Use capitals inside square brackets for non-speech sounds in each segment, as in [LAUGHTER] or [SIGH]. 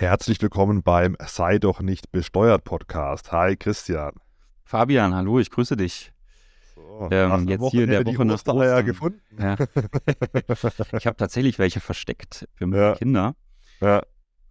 Herzlich willkommen beim Sei doch nicht besteuert Podcast. Hi Christian. Fabian, hallo, ich grüße dich. So, Ähm, jetzt hier der Woche nach Ostereier gefunden. Ja. [LAUGHS] ich habe tatsächlich welche versteckt für meine Ja. Kinder. Ja.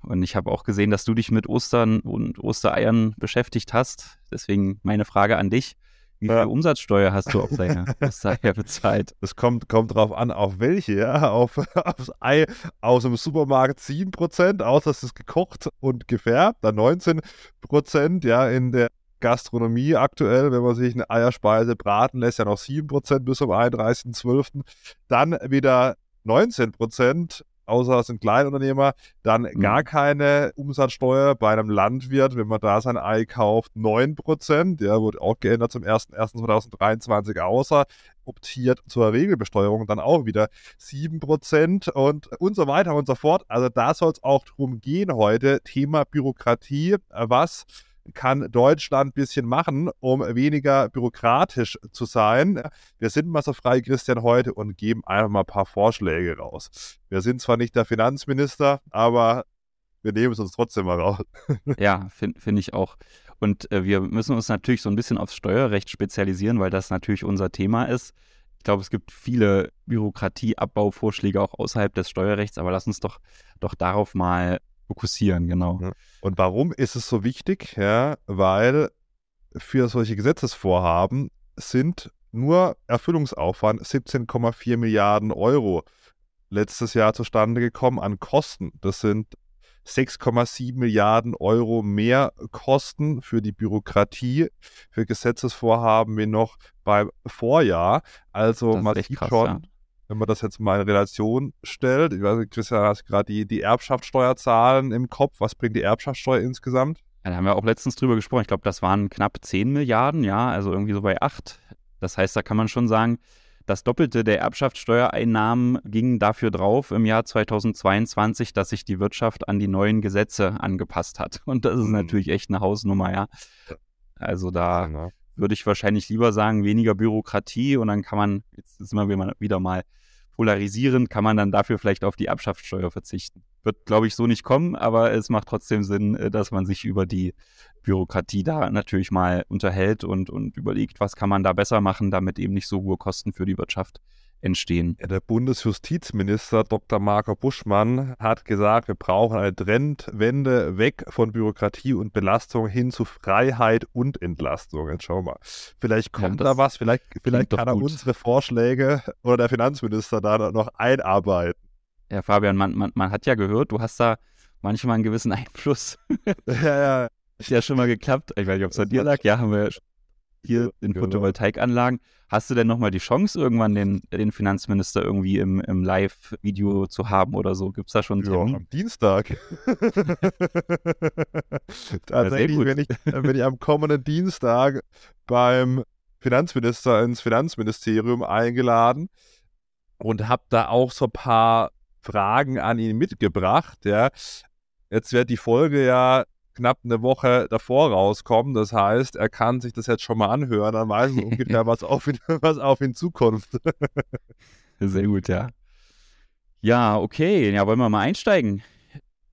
Und ich habe auch gesehen, dass du dich mit Ostern und Ostereiern beschäftigt hast. Deswegen meine Frage an dich. Wie Ja. viel Umsatzsteuer hast du auf deine [LAUGHS] Ostereier bezahlt? Das kommt, kommt drauf an, auf welche, ja. Auf, [LAUGHS] aufs Ei aus dem Supermarkt 7%, außer es ist gekocht und gefärbt, dann 19%, ja, in der Gastronomie aktuell, wenn man sich eine Eierspeise braten lässt, ja noch 7% bis zum 31.12. Dann wieder 19%, außer sind Kleinunternehmer, dann gar keine Umsatzsteuer bei einem Landwirt, wenn man da sein Ei kauft, 9%, ja, wurde auch geändert zum 01.01.2023, außer optiert zur Regelbesteuerung dann auch wieder 7% und, und so weiter und so fort. Also da soll es auch drum gehen heute. Thema Bürokratie. Was kann Deutschland ein bisschen machen, um weniger bürokratisch zu sein? Wir sind mal so frei, Christian, heute und geben einfach mal ein paar Vorschläge raus. Wir sind zwar nicht der Finanzminister, aber wir nehmen es uns trotzdem mal raus. [LAUGHS] Ja, finde find ich auch. Und äh, wir müssen uns natürlich so ein bisschen aufs Steuerrecht spezialisieren, weil das natürlich unser Thema ist. Ich glaube, es gibt viele Bürokratieabbauvorschläge auch außerhalb des Steuerrechts, aber lass uns doch, doch darauf mal fokussieren, genau. Und warum ist es so wichtig? Ja, weil für solche Gesetzesvorhaben sind nur Erfüllungsaufwand 17,4 Milliarden Euro letztes Jahr zustande gekommen an Kosten. Das sind 6,7 Milliarden Euro mehr Kosten für die Bürokratie, für Gesetzesvorhaben wie noch beim Vorjahr. Also man echt sieht krass, schon, ja. Wenn man das jetzt mal in Relation stellt, ich weiß nicht, Christian, hast gerade die, die Erbschaftssteuerzahlen im Kopf. Was bringt die Erbschaftssteuer insgesamt? Ja, da haben wir auch letztens drüber gesprochen. Ich glaube, das waren knapp 10 Milliarden, ja, also irgendwie so bei 8. Das heißt, da kann man schon sagen, das Doppelte der Erbschaftssteuereinnahmen ging dafür drauf im Jahr 2022, dass sich die Wirtschaft an die neuen Gesetze angepasst hat. Und das ist Mhm. natürlich echt eine Hausnummer, ja. Also da Ja. würde ich wahrscheinlich lieber sagen, weniger Bürokratie und dann kann man, jetzt immer wieder- wieder mal polarisierend, kann man dann dafür vielleicht auf die Erbschaftssteuer verzichten. Wird, glaube ich, so nicht kommen, aber es macht trotzdem Sinn, äh, dass man sich über die Bürokratie da natürlich mal unterhält und, und überlegt, was kann man da besser machen, damit eben nicht so hohe Kosten für die Wirtschaft entstehen. Ja, der Bundesjustizminister Dr. Marco Buschmann hat gesagt, wir brauchen eine Trendwende weg von Bürokratie und Belastung hin zu Freiheit und Entlastung. Jetzt schauen wir mal. Vielleicht Ja, kommt das da was, vielleicht, vielleicht kann er gut. unsere Vorschläge oder der Finanzminister da noch einarbeiten. Ja, Fabian, man, man, man hat ja gehört, du hast da manchmal einen gewissen [LAUGHS] Einfluss. ja, ja. Ist ja schon mal geklappt. Ich weiß nicht, ob es an dir lag. Ja, haben wir hier in Genau. Photovoltaikanlagen. Hast du denn nochmal die Chance, irgendwann den, den Finanzminister irgendwie im, im Live-Video zu haben oder so? Gibt es da schon Ja, Termin? am Dienstag. [LAUGHS] Tatsächlich, wenn ich, wenn ich am kommenden Dienstag beim Finanzminister ins Finanzministerium eingeladen und habe da auch so ein paar Fragen an ihn mitgebracht. Ja. Jetzt wird die Folge ja knapp eine Woche davor rauskommen. Das heißt, er kann sich das jetzt schon mal anhören, dann weiß er ungefähr, [LAUGHS] was auf ihn, [LAUGHS] was auf ihn zukommt. [LAUGHS] Sehr gut, ja. Ja, okay. Ja, wollen wir mal einsteigen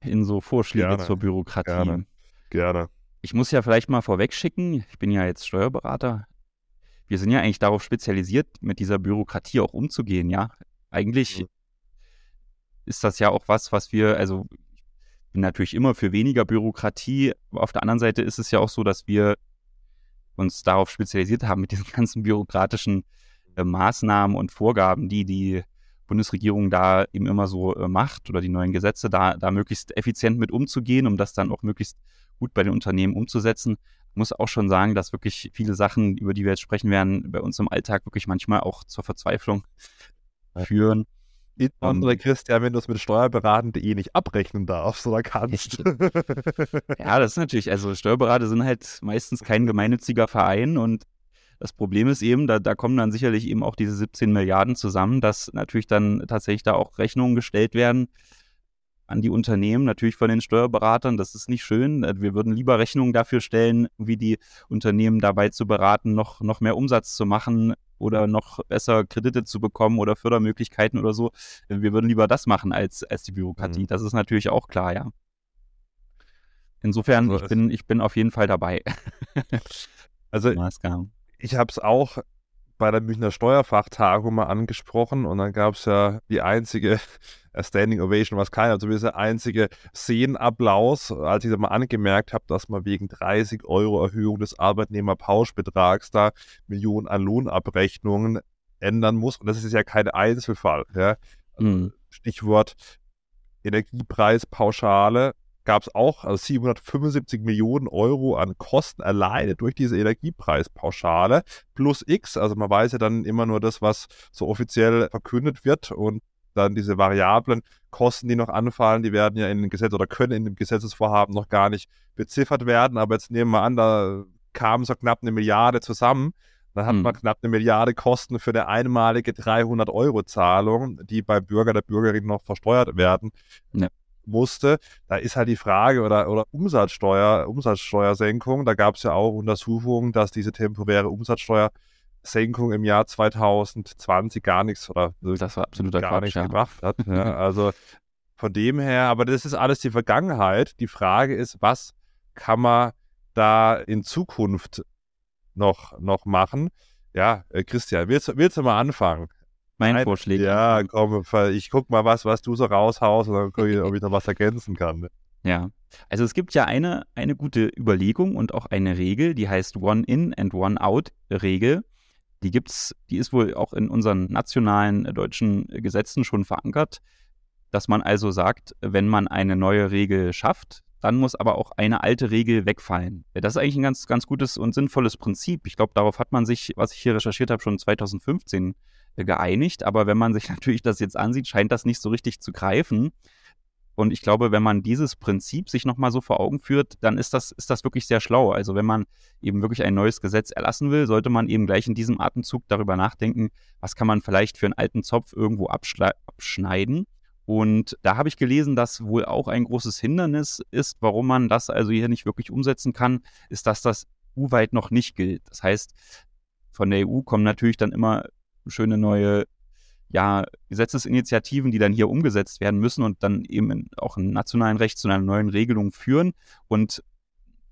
in so Vorschläge Gerne, zur Bürokratie? gerne. Gerne. Ich muss ja vielleicht mal vorweg schicken, ich bin ja jetzt Steuerberater. Wir sind ja eigentlich darauf spezialisiert, mit dieser Bürokratie auch umzugehen, ja. Eigentlich Mhm. ist das ja auch was, was wir, also bin natürlich immer für weniger Bürokratie, auf der anderen Seite ist es ja auch so, dass wir uns darauf spezialisiert haben mit diesen [LAUGHS] ganzen bürokratischen äh, Maßnahmen und Vorgaben, die die Bundesregierung da eben immer so äh, macht oder die neuen Gesetze, da, da möglichst effizient mit umzugehen, um das dann auch möglichst gut bei den Unternehmen umzusetzen. Ich muss auch schon sagen, dass wirklich viele Sachen, über die wir jetzt sprechen werden, bei uns im Alltag wirklich manchmal auch zur Verzweiflung führen. Insbesondere, Christian, wenn du es mit steuerberaten.de nicht abrechnen darfst oder kannst. [LAUGHS] Ja, das ist natürlich, also Steuerberater sind halt meistens kein gemeinnütziger Verein und das Problem ist eben, da, da kommen dann sicherlich eben auch diese 17 Milliarden zusammen, dass natürlich dann tatsächlich da auch Rechnungen gestellt werden an die Unternehmen, natürlich von den Steuerberatern. Das ist nicht schön. Wir würden lieber Rechnungen dafür stellen, wie die Unternehmen dabei zu beraten, noch, noch mehr Umsatz zu machen oder noch besser Kredite zu bekommen oder Fördermöglichkeiten oder so. Wir würden lieber das machen als, als die Bürokratie. Mhm. Das ist natürlich auch klar, ja. Insofern, Also ich bin, ich bin auf jeden Fall dabei. [LAUGHS] Also ich habe es auch bei der Münchner Steuerfachtagung mal angesprochen und dann gab es ja die einzige [LAUGHS] Standing Ovation, was keiner, zumindest der einzige Szenenapplaus, als ich da mal angemerkt habe, dass man wegen 30 Euro Erhöhung des Arbeitnehmerpauschbetrags da Millionen an Lohnabrechnungen ändern muss. Und das ist ja kein Einzelfall. Ja? Mhm. Stichwort Energiepreispauschale gab es auch also 775 Millionen Euro an Kosten alleine durch diese Energiepreispauschale plus X. Also man weiß ja dann immer nur das, was so offiziell verkündet wird und dann diese variablen Kosten, die noch anfallen, die werden ja in dem Gesetz oder können in dem Gesetzesvorhaben noch gar nicht beziffert werden. Aber jetzt nehmen wir an, da kam so knapp eine Milliarde zusammen. Dann hat Hm. man knapp eine Milliarde Kosten für eine einmalige 300-Euro-Zahlung, die beim Bürger der Bürgerin noch versteuert werden Ja. Musste. Da ist halt die Frage, oder, oder Umsatzsteuer, Umsatzsteuersenkung, da gab es ja auch Untersuchungen, dass diese temporäre Umsatzsteuersenkung im Jahr 2020 gar nichts oder Das war absoluter gar Quatsch, nichts ja. gebracht hat. Ja, [LAUGHS] also von dem her, aber das ist alles die Vergangenheit. Die Frage ist, was kann man da in Zukunft noch, noch machen? Ja, äh, Christian, willst, willst du mal anfangen? Mein Nein, Vorschlag. Ja, komm, ich guck mal was, was du so raushaust und dann gucke ich, ob ich noch was ergänzen kann. Ja, also es gibt ja eine, eine gute Überlegung und auch eine Regel, die heißt One-In and One-Out-Regel. Die gibt's, die ist wohl auch in unseren nationalen äh, deutschen Gesetzen schon verankert, dass man also sagt, wenn man eine neue Regel schafft, dann muss aber auch eine alte Regel wegfallen. Das ist eigentlich ein ganz, ganz gutes und sinnvolles Prinzip. Ich glaube, darauf hat man sich, was ich hier recherchiert habe, schon 2015 äh, geeinigt. Aber wenn man sich [LAUGHS] natürlich das jetzt ansieht, scheint das nicht so richtig zu greifen. Und ich glaube, wenn man dieses Prinzip sich nochmal so vor Augen führt, dann ist das, ist das wirklich sehr schlau. Also wenn man eben wirklich ein neues Gesetz erlassen will, sollte man eben gleich in diesem Atemzug darüber nachdenken, was kann man vielleicht für einen alten Zopf irgendwo abschneiden. Und da habe ich gelesen, dass wohl auch ein großes Hindernis ist, warum man das also hier nicht wirklich umsetzen kann, ist, dass das EU-weit noch nicht gilt. Das heißt, von der EU kommen natürlich dann immer schöne neue ja, Gesetzesinitiativen, die dann hier umgesetzt werden müssen und dann eben in, auch im nationalen Recht zu einer neuen Regelung führen. Und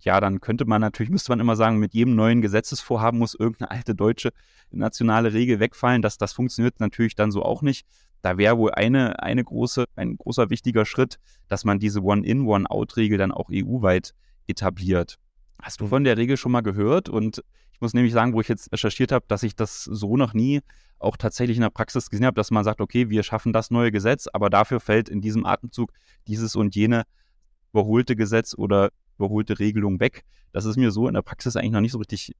ja, dann könnte man natürlich, müsste man immer sagen, mit jedem neuen Gesetzesvorhaben muss irgendeine alte deutsche nationale Regel wegfallen. Das, das funktioniert natürlich dann so auch nicht. Da wäre wohl eine, eine große, ein großer wichtiger Schritt, dass man diese One-In, One-Out-Regel dann auch EU-weit etabliert. Hast du von der Regel schon mal gehört? Und muss nämlich sagen, wo ich jetzt recherchiert habe, dass ich das so noch nie auch tatsächlich in der Praxis gesehen habe, dass man sagt, okay, wir schaffen das neue Gesetz, aber dafür fällt in diesem Atemzug dieses und jene überholte Gesetz oder überholte Regelung weg. Das ist mir so in der Praxis eigentlich noch nicht so richtig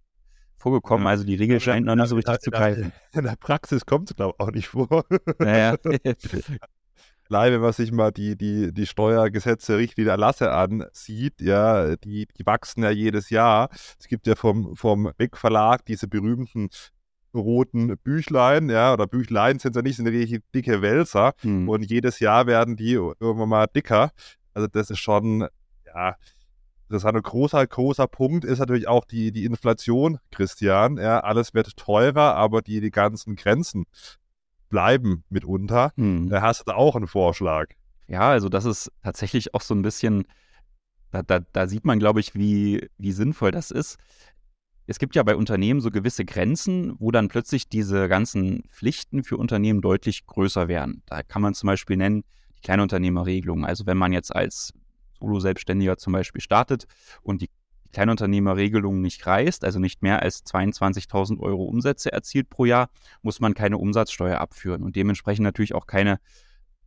vorgekommen. Ja. Also die Regel scheint noch nicht so richtig zu greifen. In der Praxis kommt es, glaube ich, auch nicht vor. Naja. [LAUGHS] [LAUGHS] Allein, wenn man sich mal die, die, die Steuergesetze, Richtlinie, Erlasse ansieht, ja, die, die wachsen ja jedes Jahr. Es gibt ja vom, vom Beck Verlag diese berühmten roten Büchlein, ja, oder Büchlein sind ja nicht, sind ja dicke Wälzer. Hm. Und jedes Jahr werden die irgendwann mal dicker. Also das ist schon, ja, das ist ein großer, großer Punkt ist natürlich auch die, die Inflation, Christian. Ja, alles wird teurer, aber die, die ganzen Grenzen bleiben mitunter. Hm. Da hast du auch einen Vorschlag. Ja, also das ist tatsächlich auch so ein bisschen, da, da, da sieht man, glaube ich, wie, wie sinnvoll das ist. Es gibt ja bei Unternehmen so gewisse Grenzen, wo dann plötzlich diese ganzen Pflichten für Unternehmen deutlich größer werden. Da kann man zum Beispiel nennen die Kleinunternehmerregelung. Also wenn man jetzt als Solo-Selbstständiger zum Beispiel startet und die Kleinunternehmerregelung nicht reißt, also nicht mehr als 22.000 Euro Umsätze erzielt pro Jahr, muss man keine Umsatzsteuer abführen und dementsprechend natürlich auch keine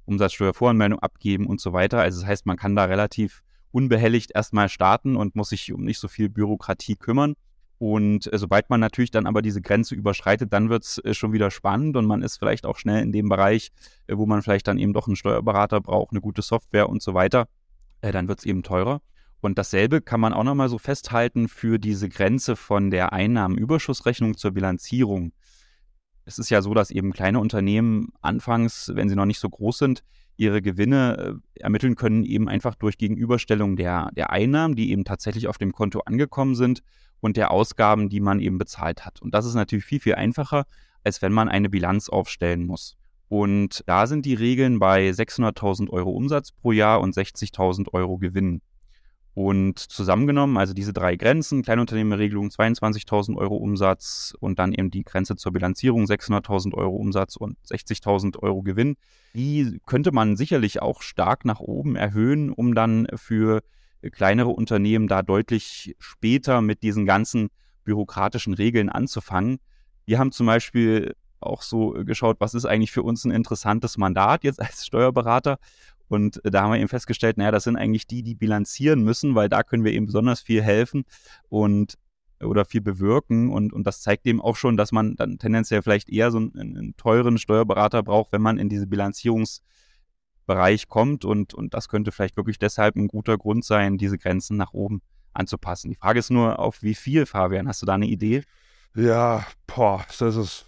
Umsatzsteuervoranmeldung abgeben und so weiter. Also das heißt, man kann da relativ unbehelligt erstmal starten und muss sich um nicht so viel Bürokratie kümmern. Und äh, sobald man natürlich dann aber diese Grenze überschreitet, dann wird es äh, schon wieder spannend und man ist vielleicht auch schnell in dem Bereich, äh, wo man vielleicht dann eben doch einen Steuerberater braucht, eine gute Software und so weiter. Dann wird es eben teurer. Und dasselbe kann man auch nochmal so festhalten für diese Grenze von der Einnahmenüberschussrechnung zur Bilanzierung. Es ist ja so, dass eben kleine Unternehmen anfangs, wenn sie noch nicht so groß sind, ihre Gewinne äh, ermitteln können, eben einfach durch Gegenüberstellung der, der Einnahmen, die eben tatsächlich auf dem Konto angekommen sind und der Ausgaben, die man eben bezahlt hat. Und das ist natürlich viel, viel einfacher, als wenn man eine Bilanz aufstellen muss. Und da sind die Regeln bei 600.000 Euro Umsatz pro Jahr und 60.000 Euro Gewinn. Und zusammengenommen, also diese drei Grenzen, Kleinunternehmerregelung 22.000 Euro Umsatz und dann eben die Grenze zur Bilanzierung 600.000 Euro Umsatz und 60.000 Euro Gewinn, die könnte man sicherlich auch stark nach oben erhöhen, um dann für kleinere Unternehmen da deutlich später mit diesen ganzen bürokratischen Regeln anzufangen. Wir haben zum Beispiel auch so geschaut, was ist eigentlich für uns ein interessantes Mandat jetzt als Steuerberater und äh, da haben wir eben festgestellt, naja, das sind eigentlich die, die bilanzieren müssen, weil da können wir eben besonders viel helfen und oder viel bewirken. Und, und das zeigt eben auch schon, dass man dann tendenziell vielleicht eher so einen, einen teuren Steuerberater braucht, wenn man in diese Bilanzierungsbereich kommt. Und, und das könnte vielleicht wirklich deshalb ein guter Grund sein, diese Grenzen nach oben anzupassen. Die Frage ist nur, auf wie viel, Fabian? Hast du da eine Idee? Ja, boah, das ist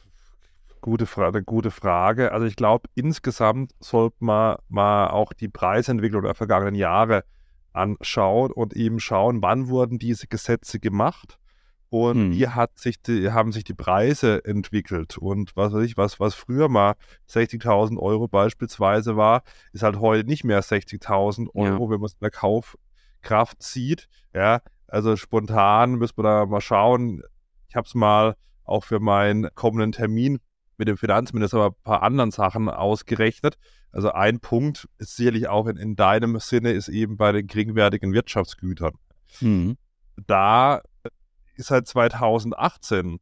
Gute Frage, gute Frage. Also ich glaube, insgesamt sollte man mal auch die Preisentwicklung der vergangenen Jahre anschauen und eben schauen, wann wurden diese Gesetze gemacht und hm. wie hat sich die, haben sich die Preise entwickelt. Und was weiß ich, was, was früher mal 60.000 Euro beispielsweise war, ist halt heute nicht mehr 60.000 Euro, ja. wenn man es in der Kaufkraft sieht. Ja, also spontan müssen wir da mal schauen. Ich habe es mal auch für meinen kommenden Termin mit dem Finanzminister aber ein paar anderen Sachen ausgerechnet. Also ein Punkt ist sicherlich auch in, in deinem Sinne, ist eben bei den geringwertigen Wirtschaftsgütern. Mhm. Da ist seit 2018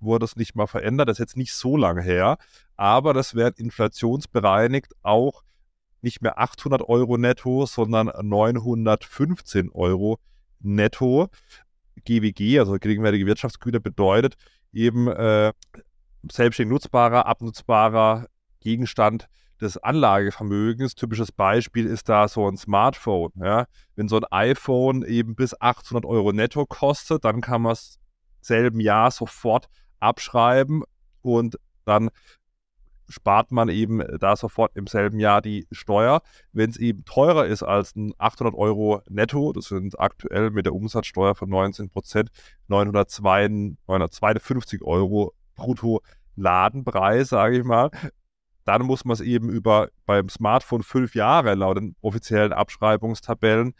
wurde das nicht mal verändert, das ist jetzt nicht so lange her, aber das wird inflationsbereinigt auch nicht mehr 800 Euro netto, sondern 915 Euro netto. GWG, also geringwertige Wirtschaftsgüter, bedeutet eben äh, selbstständig nutzbarer, abnutzbarer Gegenstand des Anlagevermögens. Typisches Beispiel ist da so ein Smartphone. Ja? Wenn so ein iPhone eben bis 800 Euro netto kostet, dann kann man es selben Jahr sofort abschreiben und dann spart man eben da sofort im selben Jahr die Steuer. Wenn es eben teurer ist als ein 800 Euro netto, das sind aktuell mit der Umsatzsteuer von 19 Prozent 952 Euro brutto Ladenpreis, sage ich mal. Dann muss man es eben über beim Smartphone fünf Jahre laut den offiziellen Abschreibungstabellen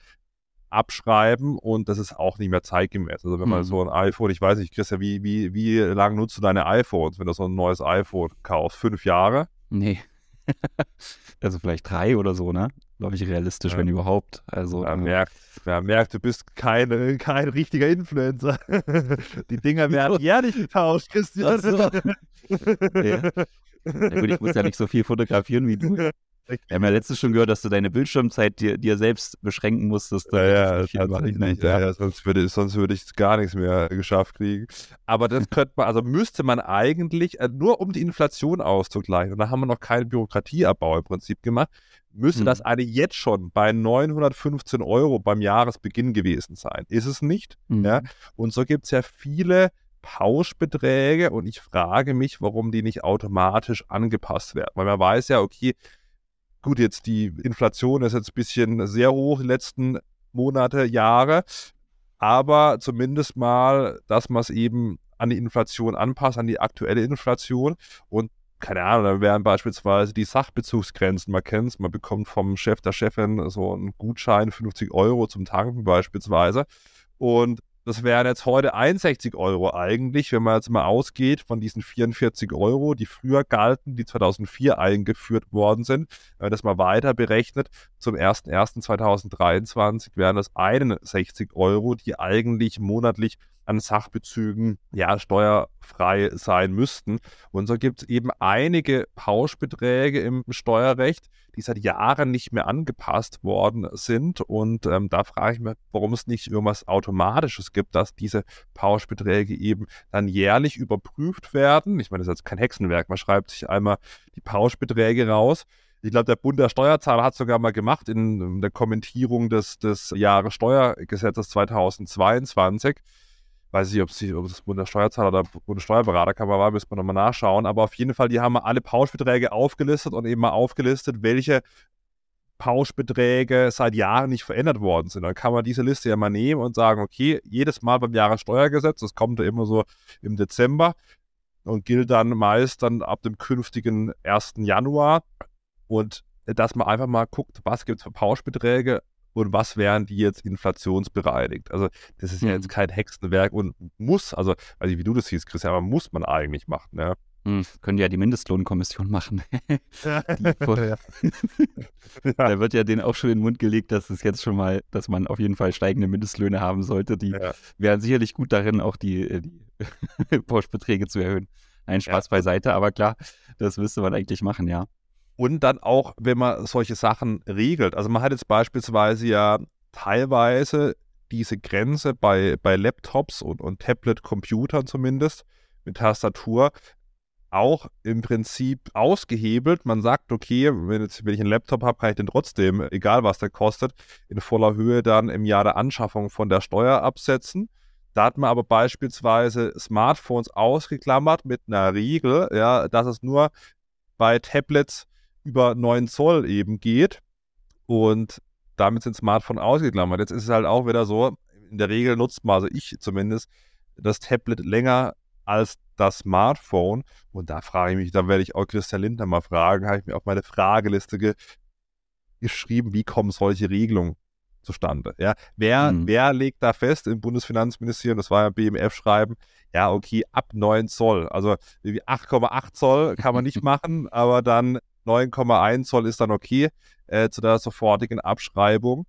abschreiben und das ist auch nicht mehr zeitgemäß. Also wenn man mhm. so ein iPhone, ich weiß nicht, Christian, wie, wie, wie lange nutzt du deine iPhones, wenn du so ein neues iPhone kaufst? Fünf Jahre? Nee. [LAUGHS] also vielleicht drei oder so, ne? Glaube ich, realistisch, ja. wenn überhaupt. Also, man, äh, merkt, man merkt, du bist kein, kein richtiger Influencer. [LAUGHS] Die Dinger werden jährlich getauscht, Christian. So. [LAUGHS] ja. ja gut, ich muss ja nicht so viel fotografieren wie du. Wir haben ja letztens schon gehört, dass du deine Bildschirmzeit dir, dir selbst beschränken musstest. Ja, ja, das mache ich nicht. Ja. ja. sonst würde, sonst würde ich gar nichts mehr geschafft kriegen. Aber das könnte man, also müsste man eigentlich, äh, nur um die Inflation auszugleichen, und da haben wir noch keinen Bürokratieabbau im Prinzip gemacht, müsste hm. das eine jetzt schon bei 915 Euro beim Jahresbeginn gewesen sein. Ist es nicht? Hm. Ja? Und so gibt es ja viele Pauschbeträge und ich frage mich, warum die nicht automatisch angepasst werden. Weil man weiß ja, okay, Gut, jetzt die Inflation ist jetzt ein bisschen sehr hoch die letzten Monate, Jahre, aber zumindest mal, dass man es eben an die Inflation anpasst, an die aktuelle Inflation. Und keine Ahnung, da wären beispielsweise die Sachbezugsgrenzen, man kennt es, man bekommt vom Chef, der Chefin so einen Gutschein, 50 Euro zum Tanken beispielsweise. Und das wären jetzt heute 61 Euro eigentlich, wenn man jetzt mal ausgeht von diesen 44 Euro, die früher galten, die 2004 eingeführt worden sind. Wenn man das mal weiter berechnet, zum 01.01.2023 wären das 61 Euro, die eigentlich monatlich an Sachbezügen ja steuerfrei sein müssten. Und so gibt es eben einige Pauschbeträge im Steuerrecht, die seit Jahren nicht mehr angepasst worden sind. Und ähm, da frage ich mich, warum es nicht irgendwas Automatisches gibt, dass diese Pauschbeträge eben dann jährlich überprüft werden. Ich meine, das ist jetzt kein Hexenwerk. Man schreibt sich einmal die Pauschbeträge raus. Ich glaube, der Bund der Steuerzahler hat sogar mal gemacht in der Kommentierung des, des Jahressteuergesetzes 2022 weiß ich, ob, sie, ob es Bundessteuerzahler oder Bundessteuerberaterkammer war, müssen wir nochmal nachschauen. Aber auf jeden Fall, die haben alle Pauschbeträge aufgelistet und eben mal aufgelistet, welche Pauschbeträge seit Jahren nicht verändert worden sind. Dann kann man diese Liste ja mal nehmen und sagen, okay, jedes Mal beim Jahressteuergesetz, das kommt ja immer so im Dezember und gilt dann meist dann ab dem künftigen 1. Januar und dass man einfach mal guckt, was gibt es für Pauschbeträge und was wären die jetzt inflationsbereinigt. Also das ist ja jetzt Mhm. kein Hexenwerk und muss, also weiß nicht, wie du das siehst, Christian, aber muss man eigentlich machen. Ja. Hm, können ja die Mindestlohnkommission machen. [LAUGHS] [LAUGHS] Ja. Da wird ja denen auch schon in den Mund gelegt, dass es jetzt schon mal, dass man auf jeden Fall steigende Mindestlöhne haben sollte. Die Ja. wären sicherlich gut darin, auch die, äh, die [LAUGHS] Pauschbeträge zu erhöhen. Nein, Spaß Ja. beiseite, aber klar, das müsste man eigentlich machen, ja. Und dann auch, wenn man solche Sachen regelt. Also man hat jetzt beispielsweise ja teilweise diese Grenze bei, bei Laptops und, und Tablet-Computern zumindest mit Tastatur auch im Prinzip ausgehebelt. Man sagt, okay, wenn, jetzt, wenn ich einen Laptop habe, kann ich den trotzdem, egal was der kostet, in voller Höhe dann im Jahr der Anschaffung von der Steuer absetzen. Da hat man aber beispielsweise Smartphones ausgeklammert mit einer Regel, ja, dass es nur bei Tablets über 9 Zoll eben geht. Und damit sind Smartphones ausgeklammert. Jetzt ist es halt auch wieder so, in der Regel nutzt man, also ich zumindest, das Tablet länger als das Smartphone. Und da frage ich mich, da werde ich auch Christian Lindner mal fragen, habe ich mir auf meine Frageliste ge geschrieben, wie kommen solche Regelungen zustande? Ja, wer, Mhm. wer legt da fest im Bundesfinanzministerium, das war ja BMF-Schreiben, ja, okay, ab 9 Zoll. Also irgendwie 8,8 Zoll kann man nicht [LAUGHS] machen, aber dann 9,1 Zoll ist dann okay äh, zu der sofortigen Abschreibung.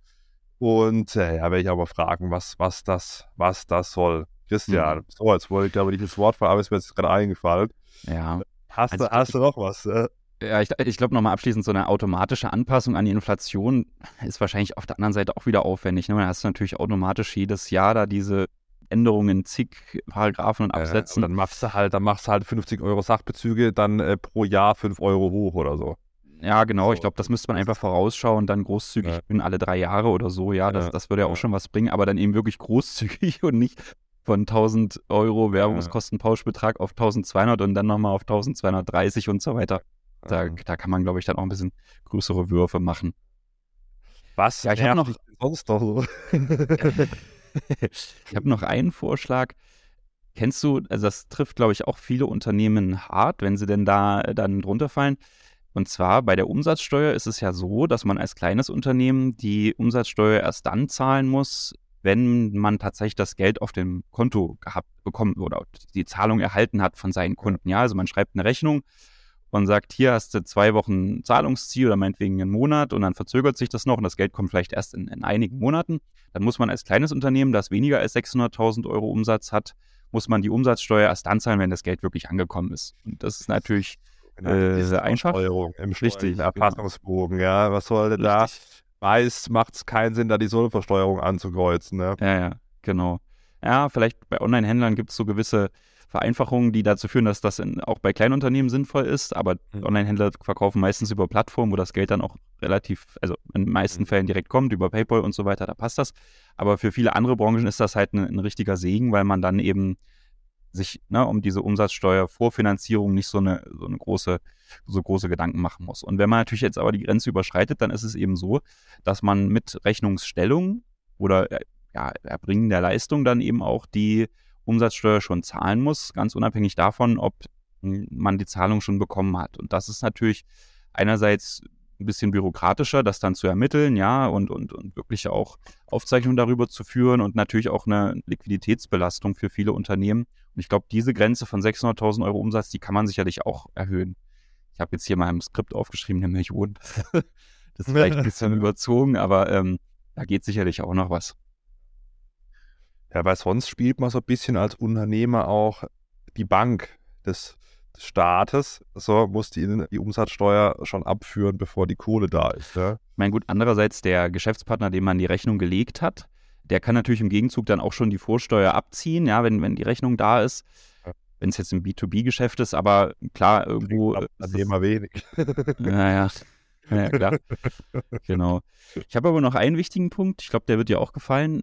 Und äh, ja, werde ich aber fragen, was, was, das, was das soll. Christian, so, jetzt wollte ich glaube nicht das Wort fallen, aber es ist mir jetzt gerade eingefallen. Ja. Hast, Also du, hast du noch was? Äh? Ja, ich, ich glaube nochmal abschließend, so eine automatische Anpassung an die Inflation ist wahrscheinlich auf der anderen Seite auch wieder aufwendig. Ne? Dann hast du natürlich automatisch jedes Jahr da diese Änderungen zig Paragraphen und Äh, Absätzen. und dann machst du halt, dann machst du halt 50 Euro Sachbezüge, dann äh, pro Jahr 5 Euro hoch oder so. ja, genau. Ich so. glaube, das müsste man einfach vorausschauen, dann großzügig Ja. in alle drei Jahre oder so. Ja, das, Ja, das würde ja auch schon was bringen, aber dann eben wirklich großzügig [LAUGHS] und nicht von 1000 Euro Werbungskostenpauschbetrag auf 1200 und dann nochmal auf 1230 und so weiter. Da, da kann man, glaube ich, dann auch ein bisschen größere Würfe machen. Was Ja, ich hab nervt noch- sonst noch so? [LAUGHS] [LAUGHS] ich habe noch einen Vorschlag. Kennst du, also das trifft, glaube ich, auch viele Unternehmen hart, wenn sie denn da äh, dann drunter fallen. Und zwar bei der Umsatzsteuer ist es ja so, dass man als kleines Unternehmen die Umsatzsteuer erst dann zahlen muss, wenn man tatsächlich das Geld auf dem Konto gehabt bekommen oder die Zahlung erhalten hat von seinen Kunden. Ja, also man schreibt eine Rechnung und sagt, hier hast du zwei Wochen Zahlungsziel oder meinetwegen einen Monat und dann verzögert sich das noch und das Geld kommt vielleicht erst in, in einigen Monaten. Dann muss man als kleines Unternehmen, das weniger als 600.000 Euro Umsatz hat, muss man die Umsatzsteuer erst dann zahlen, wenn das Geld wirklich angekommen ist. Und das ist natürlich Äh, Diese einfach. Versteuerung im Richtig, Erfassungsbogen, ja. Was soll denn da? Meist macht es keinen Sinn, da die Sollversteuerung anzukreuzen, ne? Ja, ja, genau. Ja, vielleicht bei Online-Händlern gibt es so gewisse Vereinfachungen, die dazu führen, dass das in, auch bei Kleinunternehmen sinnvoll ist, aber Mhm. Online-Händler verkaufen meistens über Plattformen, wo das Geld dann auch relativ, also in den meisten Mhm. Fällen direkt kommt, über PayPal und so weiter, da passt das. Aber für viele andere Branchen ist das halt ein, ein richtiger Segen, weil man dann eben sich ne, um diese Umsatzsteuervorfinanzierung nicht so eine, so eine große, so große Gedanken machen muss. Und wenn man natürlich jetzt aber die Grenze überschreitet, dann ist es eben so, dass man mit Rechnungsstellung oder äh, ja, Erbringen der Leistung dann eben auch die Umsatzsteuer schon zahlen muss, ganz unabhängig davon, ob man die Zahlung schon bekommen hat. Und das ist natürlich einerseits ein bisschen bürokratischer, das dann zu ermitteln, ja, und, und, und wirklich auch Aufzeichnungen darüber zu führen und natürlich auch eine Liquiditätsbelastung für viele Unternehmen. Und ich glaube, diese Grenze von 600.000 Euro Umsatz, die kann man sicherlich auch erhöhen. Ich habe jetzt hier mal im Skript aufgeschrieben, eine Million. [LAUGHS] das ist vielleicht ein bisschen überzogen, aber ähm, da geht sicherlich auch noch was. Ja, weil sonst spielt man so ein bisschen als Unternehmer auch die Bank des, Staates. So muss die, die Umsatzsteuer schon abführen, bevor die Kohle da ist. Ja? Ich meine, gut, andererseits der Geschäftspartner, dem man die Rechnung gelegt hat, der kann natürlich im Gegenzug dann auch schon die Vorsteuer abziehen, ja, wenn, wenn die Rechnung da ist. Ja. Wenn es jetzt ein B2B-Geschäft ist, aber klar, irgendwo. An dem mal wenig. Ja, ja. Ja, ja, klar. [LAUGHS] genau. Ich habe aber noch einen wichtigen Punkt, ich glaube, der wird dir auch gefallen.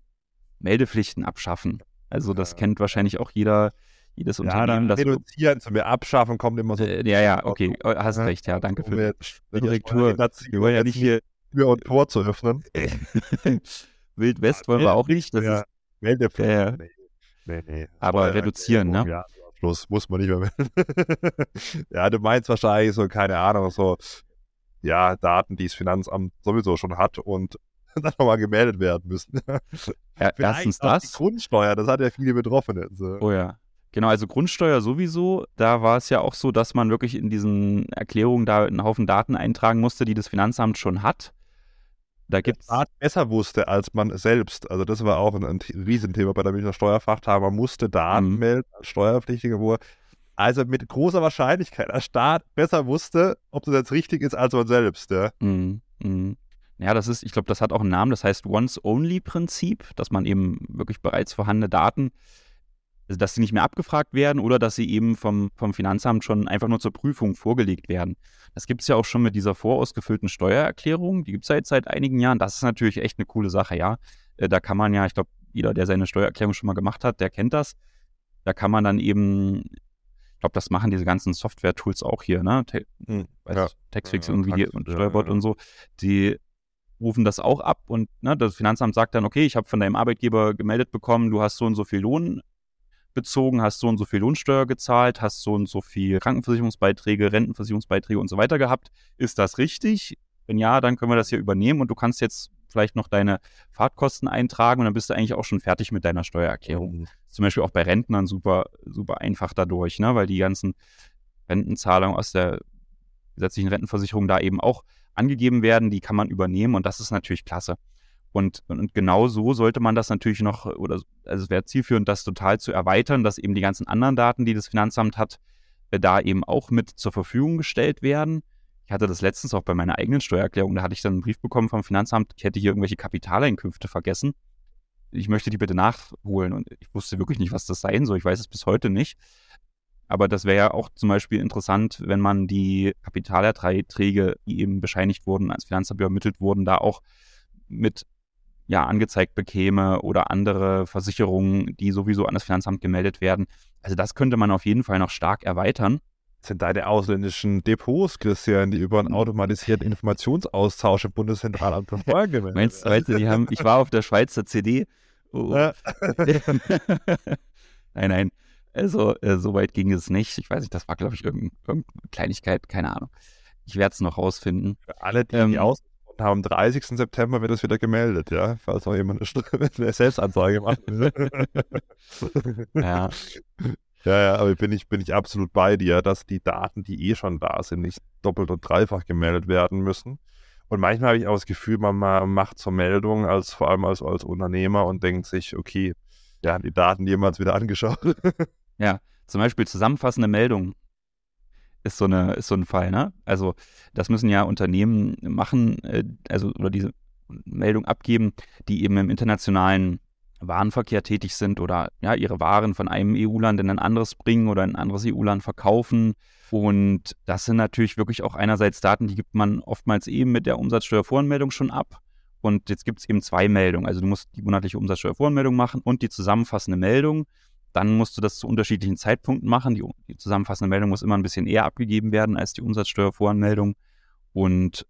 Meldepflichten abschaffen. Also das Ja. kennt wahrscheinlich auch jeder, jedes Ja, Unternehmen. dann reduzieren zu mir abschaffen kommt immer so. äh, ja, ja, okay, äh, hast Ja, recht, ja, danke für jetzt die Korrektur. Wir wollen ja nicht hier Tür und Tor zu öffnen. [LAUGHS] Wild West wollen wir auch nicht. Das ist, Meldepflicht. Ja, ja. Nee, nee. Aber reduzieren, ne? Ja, Schluss, muss man nicht mehr melden. [LAUGHS] ja, du meinst wahrscheinlich so, keine Ahnung, so, ja, Daten, die das Finanzamt sowieso schon hat und [LAUGHS] dann nochmal gemeldet werden müssen. Ja, erstens das. Die Grundsteuer, das hat ja viele Betroffene. So. Oh ja. Genau, also Grundsteuer sowieso. Da war es ja auch so, dass man wirklich in diesen Erklärungen da einen Haufen Daten eintragen musste, die das Finanzamt schon hat. Da gibt's Art besser wusste als man selbst. Also das war auch ein, ein Riesenthema bei der Münchner Steuerfachtage. Man musste Daten Mhm. melden als Steuerpflichtiger, wo also mit großer Wahrscheinlichkeit der Staat besser wusste, ob das jetzt richtig ist als man selbst. Ja. Mhm. Mhm. Ja, das ist, ich glaube, das hat auch einen Namen, das heißt Once-Only-Prinzip, dass man eben wirklich bereits vorhandene Daten, also dass sie nicht mehr abgefragt werden oder dass sie eben vom, vom Finanzamt schon einfach nur zur Prüfung vorgelegt werden. Das gibt es ja auch schon mit dieser vorausgefüllten Steuererklärung, die gibt es ja jetzt seit einigen Jahren. Das ist natürlich echt eine coole Sache, ja. Äh, Da kann man ja, ich glaube, jeder, der seine Steuererklärung schon mal gemacht hat, der kennt das. Da kann man dann eben, ich glaube, das machen diese ganzen Software-Tools auch hier, ne? Te Hm, ja. Taxfix Ja, irgendwie Tax- und ja, Steuerbot ja. und so, die rufen das auch ab und ne, das Finanzamt sagt dann, okay, ich habe von deinem Arbeitgeber gemeldet bekommen, du hast so und so viel Lohn bezogen, hast so und so viel Lohnsteuer gezahlt, hast so und so viel Krankenversicherungsbeiträge, Rentenversicherungsbeiträge und so weiter gehabt. Ist das richtig? Wenn ja, dann können wir das hier übernehmen und du kannst jetzt vielleicht noch deine Fahrtkosten eintragen und dann bist du eigentlich auch schon fertig mit deiner Steuererklärung Mhm. zum Beispiel auch bei Rentnern super, super einfach dadurch, ne? weil die ganzen Rentenzahlungen aus der gesetzlichen Rentenversicherung da eben auch angegeben werden, die kann man übernehmen und das ist natürlich klasse. Und, und genau so sollte man das natürlich noch, oder also es wäre zielführend, das total zu erweitern, dass eben die ganzen anderen Daten, die das Finanzamt hat, äh, da eben auch mit zur Verfügung gestellt werden. Ich hatte das letztens auch bei meiner eigenen Steuererklärung, da hatte ich dann einen Brief bekommen vom Finanzamt, ich hätte hier irgendwelche Kapitaleinkünfte vergessen. Ich möchte die bitte nachholen und ich wusste wirklich nicht, was das sein soll. Ich weiß es bis heute nicht. Aber das wäre ja auch zum Beispiel interessant, wenn man die Kapitalerträge, die eben bescheinigt wurden, als Finanzamt übermittelt wurden, da auch mit ja, angezeigt bekäme oder andere Versicherungen, die sowieso an das Finanzamt gemeldet werden. Also das könnte man auf jeden Fall noch stark erweitern. sind deine ausländischen Depots, Christian, die über einen automatisierten Informationsaustausch im Bundeszentralamt Steuern gemeldet Meinst, meinst du, die haben, ich war auf der Schweizer CD. Oh. Ja. [LAUGHS] nein, nein. Also, äh, so weit ging es nicht. Ich weiß nicht, das war, glaube ich, irgendeine irgendeine Kleinigkeit, keine Ahnung. Ich werde es noch rausfinden. Für alle, die Ähm, die ausgesprochen haben, am 30. September wird es wieder gemeldet, ja, falls noch jemand eine, St- [LAUGHS] eine Selbstanzeige macht. Ja, [LAUGHS] Ja, ja, aber bin ich, bin ich absolut bei dir, dass die Daten, die eh schon da sind, nicht doppelt und dreifach gemeldet werden müssen. Und manchmal habe ich auch das Gefühl, man ma- macht zur Meldung, als vor allem als, als Unternehmer und denkt sich, okay, ja, die Daten jemals wieder angeschaut. Ja. Zum Beispiel zusammenfassende Meldung ist so, eine, ist so ein Fall, ne? Also, das müssen ja Unternehmen machen, äh, also, oder diese Meldung abgeben, die eben im internationalen Warenverkehr tätig sind oder ja, ihre Waren von einem EU-Land in ein anderes bringen oder in ein anderes EU-Land verkaufen. Und das sind natürlich wirklich auch einerseits Daten, die gibt man oftmals eben mit der Umsatzsteuervoranmeldung schon ab. Und jetzt gibt es eben zwei Meldungen. Also du musst die monatliche Umsatzsteuervoranmeldung machen und die zusammenfassende Meldung. Dann musst du das zu unterschiedlichen Zeitpunkten machen. Die, die zusammenfassende Meldung muss immer ein bisschen eher abgegeben werden als die Umsatzsteuervoranmeldung. Und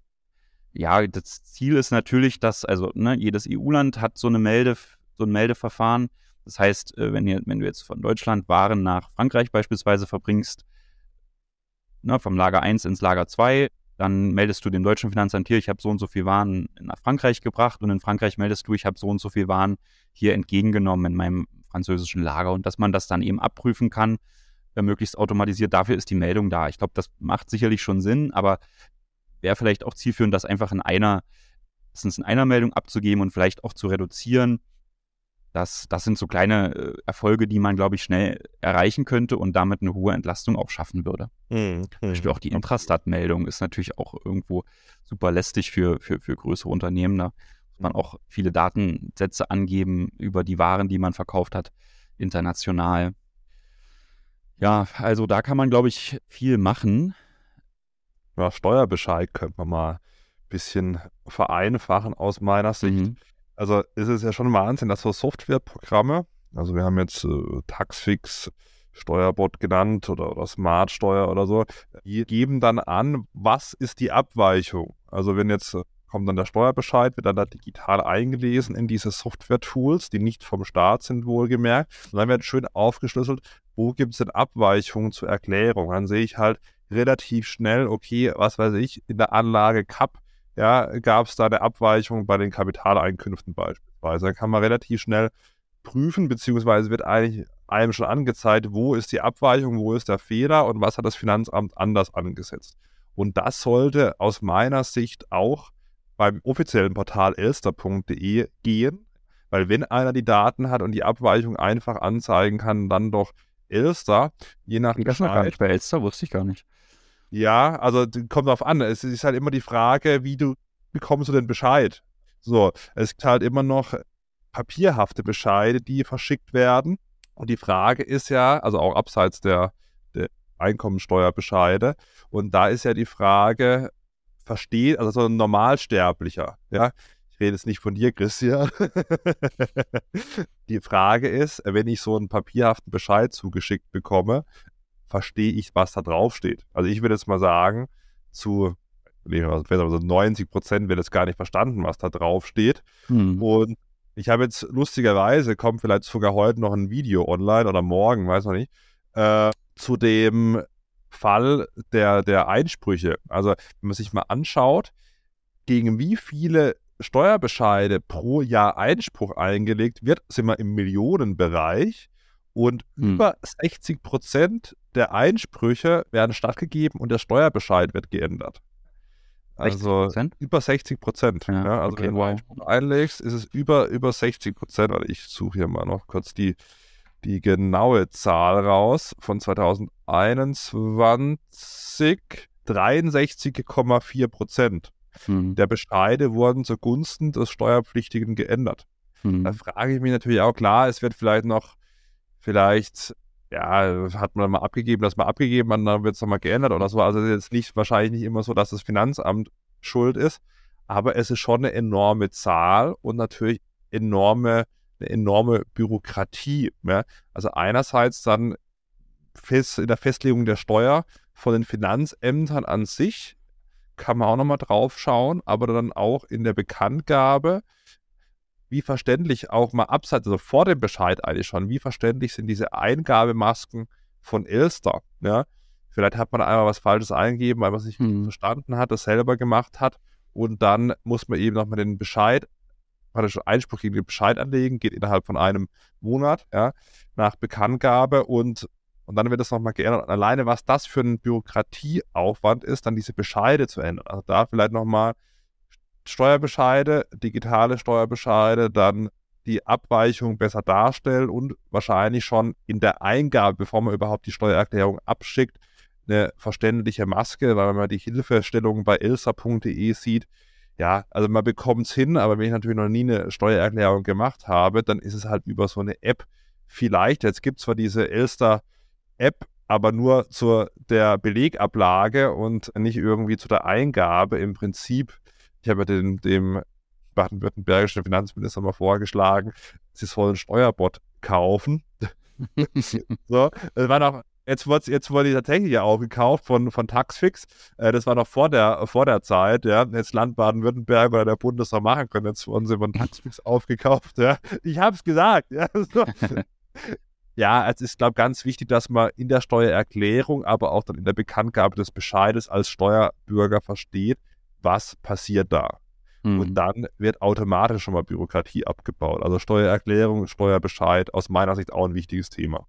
ja, das Ziel ist natürlich, dass, also ne, jedes EU-Land hat so eine Melde, so ein Meldeverfahren. Das heißt, äh, wenn, ihr, wenn du jetzt von Deutschland Waren nach Frankreich beispielsweise verbringst, ne, vom Lager 1 ins Lager 2, dann meldest du dem deutschen Finanzamt hier, ich habe so und so viel Waren nach Frankreich gebracht und in Frankreich meldest du, ich habe so und so viel Waren hier entgegengenommen in meinem französischen Lager und dass man das dann eben abprüfen kann, äh, möglichst automatisiert. Dafür ist die Meldung da. Ich glaube, das macht sicherlich schon Sinn, aber wäre vielleicht auch zielführend, das einfach in einer, in einer Meldung abzugeben und vielleicht auch zu reduzieren. Das, das sind so kleine äh, Erfolge, die man, glaube ich, schnell erreichen könnte und damit eine hohe Entlastung auch schaffen würde. Hm, Zum Beispiel auch die Intrastat-Meldung ist natürlich auch irgendwo super lästig für, für, für größere Unternehmen. Da muss man auch viele Datensätze angeben über die Waren, die man verkauft hat, international. Ja, also da kann man, glaube ich, viel machen. Ja, Steuerbescheid könnte man mal ein bisschen vereinfachen aus meiner Sicht. Mhm. Also ist es ja schon Wahnsinn, dass so Softwareprogramme, also wir haben jetzt äh, Taxfix, Steuerbot genannt oder, oder Smartsteuer oder so, die geben dann an, was ist die Abweichung. Also wenn jetzt äh, kommt dann der Steuerbescheid, wird dann da digital eingelesen in diese Software-Tools, die nicht vom Staat sind, wohlgemerkt. Und dann wird schön aufgeschlüsselt, wo gibt es denn Abweichungen zur Erklärung. Dann sehe ich halt relativ schnell, okay, was weiß ich, in der Anlage Cup ja, gab es da eine Abweichung bei den Kapitaleinkünften beispielsweise. Dann kann man relativ schnell prüfen, beziehungsweise wird eigentlich einem schon angezeigt, wo ist die Abweichung, wo ist der Fehler und was hat das Finanzamt anders angesetzt. Und das sollte aus meiner Sicht auch beim offiziellen Portal elster.de gehen, weil wenn einer die Daten hat und die Abweichung einfach anzeigen kann, dann doch Elster, je nach Das war gar nicht bei Elster, wusste ich gar nicht. Ja, also kommt darauf an. Es ist halt immer die Frage, wie du bekommst du den Bescheid. So, es gibt halt immer noch papierhafte Bescheide, die verschickt werden. Und die Frage ist ja, also auch abseits der, der Einkommensteuerbescheide, und da ist ja die Frage, versteht, also so ein Normalsterblicher, ja, ich rede jetzt nicht von dir, Christian. [LAUGHS] die Frage ist, wenn ich so einen papierhaften Bescheid zugeschickt bekomme, verstehe ich, was da drauf steht. Also ich würde jetzt mal sagen, zu 90 Prozent wird es gar nicht verstanden, was da drauf steht. Hm. Und ich habe jetzt lustigerweise, kommt vielleicht sogar heute noch ein Video online oder morgen, weiß man nicht, äh, zu dem Fall der, der Einsprüche. Also, wenn man sich mal anschaut, gegen wie viele Steuerbescheide pro Jahr Einspruch eingelegt wird, sind wir im Millionenbereich und hm. über 60 Prozent der Einsprüche werden stattgegeben und der Steuerbescheid wird geändert. Also 60%? über 60 Prozent. Ja, ja, also okay, wenn du wow. einlegst, ist es über, über 60 Prozent. Also ich suche hier mal noch kurz die, die genaue Zahl raus von 2021. 63,4 Prozent hm. der Bescheide wurden zugunsten des Steuerpflichtigen geändert. Hm. Da frage ich mich natürlich auch, klar, es wird vielleicht noch, vielleicht ja, hat man mal abgegeben, das mal abgegeben, dann wird es nochmal geändert oder so. Also jetzt nicht wahrscheinlich nicht immer so, dass das Finanzamt schuld ist, aber es ist schon eine enorme Zahl und natürlich enorme, eine enorme Bürokratie. Ja? Also einerseits dann fest, in der Festlegung der Steuer von den Finanzämtern an sich kann man auch nochmal drauf schauen, aber dann auch in der Bekanntgabe wie verständlich auch mal abseits, also vor dem Bescheid eigentlich schon, wie verständlich sind diese Eingabemasken von Elster, ja. Vielleicht hat man einmal was Falsches eingegeben, weil man es nicht hm. verstanden hat, das selber gemacht hat und dann muss man eben nochmal den Bescheid, praktisch Einspruch gegen den Bescheid anlegen, geht innerhalb von einem Monat, ja, nach Bekanntgabe und und dann wird das nochmal geändert. Und alleine, was das für ein Bürokratieaufwand ist, dann diese Bescheide zu ändern. Also da vielleicht nochmal Steuerbescheide, digitale Steuerbescheide, dann die Abweichung besser darstellen und wahrscheinlich schon in der Eingabe, bevor man überhaupt die Steuererklärung abschickt, eine verständliche Maske, weil wenn man die Hilfestellung bei ilsa.de sieht, ja, also man bekommt es hin, aber wenn ich natürlich noch nie eine Steuererklärung gemacht habe, dann ist es halt über so eine App vielleicht. Jetzt gibt es zwar diese Elster-App, aber nur zur der Belegablage und nicht irgendwie zu der Eingabe. Im Prinzip ich habe dem, dem baden-württembergischen Finanzminister mal vorgeschlagen, sie sollen einen Steuerbot kaufen. [LAUGHS] so, das war noch, jetzt wurde, jetzt wurde die tatsächlich ja auch gekauft von, von Taxfix. Äh, das war noch vor der, vor der Zeit, ja. Jetzt Land Baden-Württemberg oder der Bundesrat machen können. Jetzt wurden sie von Taxfix [LAUGHS] aufgekauft, ja. Ich habe es gesagt, ja. [LAUGHS] So. ja, es ist, glaube ich, ganz wichtig, dass man in der Steuererklärung, aber auch dann in der Bekanntgabe des Bescheides als Steuerbürger versteht, was passiert da? Mhm. Und dann wird automatisch schon mal Bürokratie abgebaut. Also Steuererklärung, Steuerbescheid, aus meiner Sicht auch ein wichtiges Thema.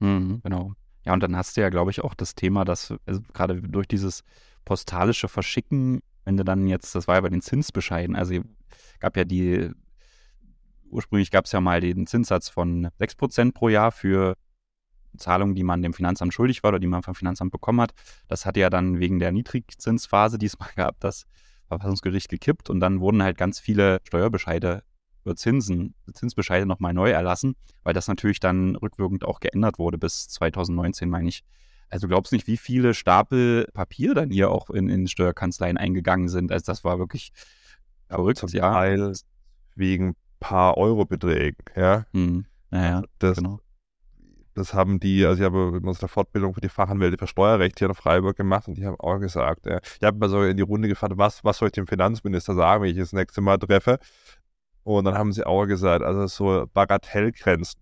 Mhm, genau. Ja, und dann hast du ja, glaube ich, auch das Thema, dass also gerade durch dieses postalische Verschicken, wenn du dann jetzt, das war ja bei den Zinsbescheiden, also gab ja die, ursprünglich gab es ja mal den Zinssatz von 6% pro Jahr für Zahlungen, die man dem Finanzamt schuldig war oder die man vom Finanzamt bekommen hat. Das hatte ja dann wegen der Niedrigzinsphase diesmal [LAUGHS] gehabt, das Verfassungsgericht gekippt und dann wurden halt ganz viele Steuerbescheide Zinsen, Zinsbescheide nochmal neu erlassen, weil das natürlich dann rückwirkend auch geändert wurde bis 2019, meine ich. Also glaubst du nicht, wie viele Stapel Papier dann hier auch in, in Steuerkanzleien eingegangen sind? Also das war wirklich verrückt, Zum ja. Teil wegen paar Eurobeträgen, ja. Hm. Naja, also das, genau. Das haben die, also ich habe in unserer Fortbildung für die Fachanwälte für Steuerrecht hier in Freiburg gemacht und die haben auch gesagt, äh, ich habe mal so in die Runde gefragt, was, was soll ich dem Finanzminister sagen, wenn ich das nächste Mal treffe? Und dann haben sie auch gesagt, also so Bagatellgrenzen.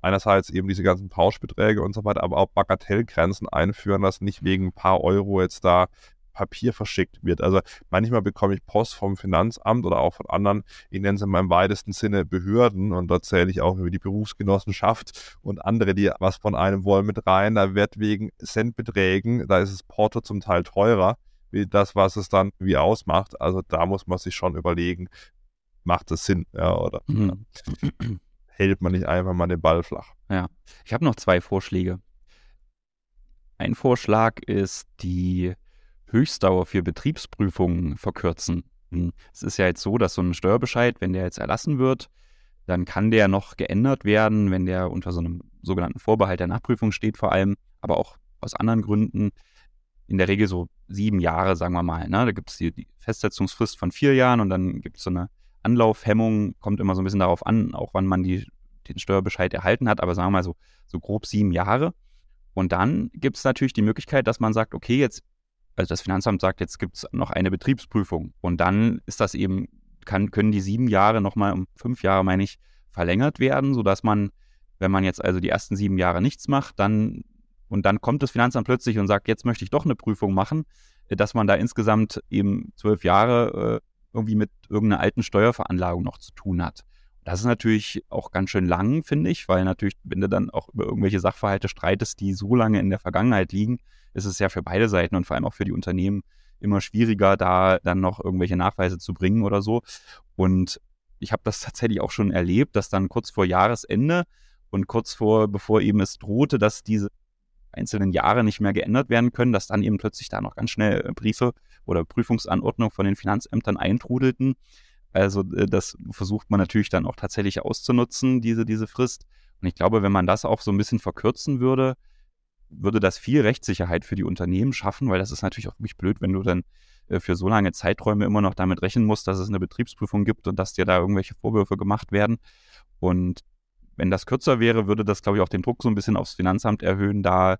Einerseits eben diese ganzen Pauschbeträge und so weiter, aber auch Bagatellgrenzen einführen, dass nicht wegen ein paar Euro jetzt da Papier verschickt wird. Also manchmal bekomme ich Post vom Finanzamt oder auch von anderen, ich nenne es in meinem weitesten Sinne Behörden und da zähle ich auch über die Berufsgenossenschaft und andere, die was von einem wollen mit rein. Da wird wegen Centbeträgen, da ist das Porto zum Teil teurer, wie das, was es dann wie ausmacht. Also da muss man sich schon überlegen, macht es Sinn, ja, oder mhm. hält man nicht einfach mal den Ball flach. Ja, ich habe noch zwei Vorschläge. Ein Vorschlag ist die Höchstdauer für Betriebsprüfungen verkürzen. Hm, es ist ja jetzt so, dass so ein Steuerbescheid, wenn der jetzt erlassen wird, dann kann der noch geändert werden, wenn der unter so einem sogenannten Vorbehalt der Nachprüfung steht vor allem, aber auch aus anderen Gründen. In der Regel so sieben Jahre, sagen wir mal. Ne? Da gibt es die, die, Festsetzungsfrist von vier Jahren und dann gibt es so eine Anlaufhemmung, kommt immer so ein bisschen darauf an, auch wann man die, den Steuerbescheid erhalten hat, aber sagen wir mal so, so grob sieben Jahre. Und dann gibt es natürlich die Möglichkeit, dass man sagt, okay, jetzt, also das Finanzamt sagt, jetzt gibt es noch eine Betriebsprüfung. Und dann ist das eben, kann, können die sieben Jahre nochmal um fünf Jahre, meine ich, verlängert werden, sodass man, wenn man jetzt also die ersten sieben Jahre nichts macht, dann und dann kommt das Finanzamt plötzlich und sagt, jetzt möchte ich doch eine Prüfung machen, dass man da insgesamt eben zwölf Jahre äh, irgendwie mit irgendeiner alten Steuerveranlagung noch zu tun hat. Das ist natürlich auch ganz schön lang, finde ich, weil natürlich, wenn du dann auch über irgendwelche Sachverhalte streitest, die so lange in der Vergangenheit liegen, ist es ja für beide Seiten und vor allem auch für die Unternehmen immer schwieriger, da dann noch irgendwelche Nachweise zu bringen oder so. Und ich habe das tatsächlich auch schon erlebt, dass dann kurz vor Jahresende und kurz vor, bevor eben es drohte, dass diese einzelnen Jahre nicht mehr geändert werden können, dass dann eben plötzlich da noch ganz schnell Briefe oder Prüfungsanordnungen von den Finanzämtern eintrudelten, also äh, das versucht man natürlich dann auch tatsächlich auszunutzen, diese, diese Frist. Und ich glaube, wenn man das auch so ein bisschen verkürzen würde, würde das viel Rechtssicherheit für die Unternehmen schaffen, weil das ist natürlich auch wirklich blöd, wenn du dann äh, für so lange Zeiträume immer noch damit rechnen musst, dass es eine Betriebsprüfung gibt und dass dir da irgendwelche Vorwürfe gemacht werden. Und wenn das kürzer wäre, würde das, glaube ich, auch den Druck so ein bisschen aufs Finanzamt erhöhen, da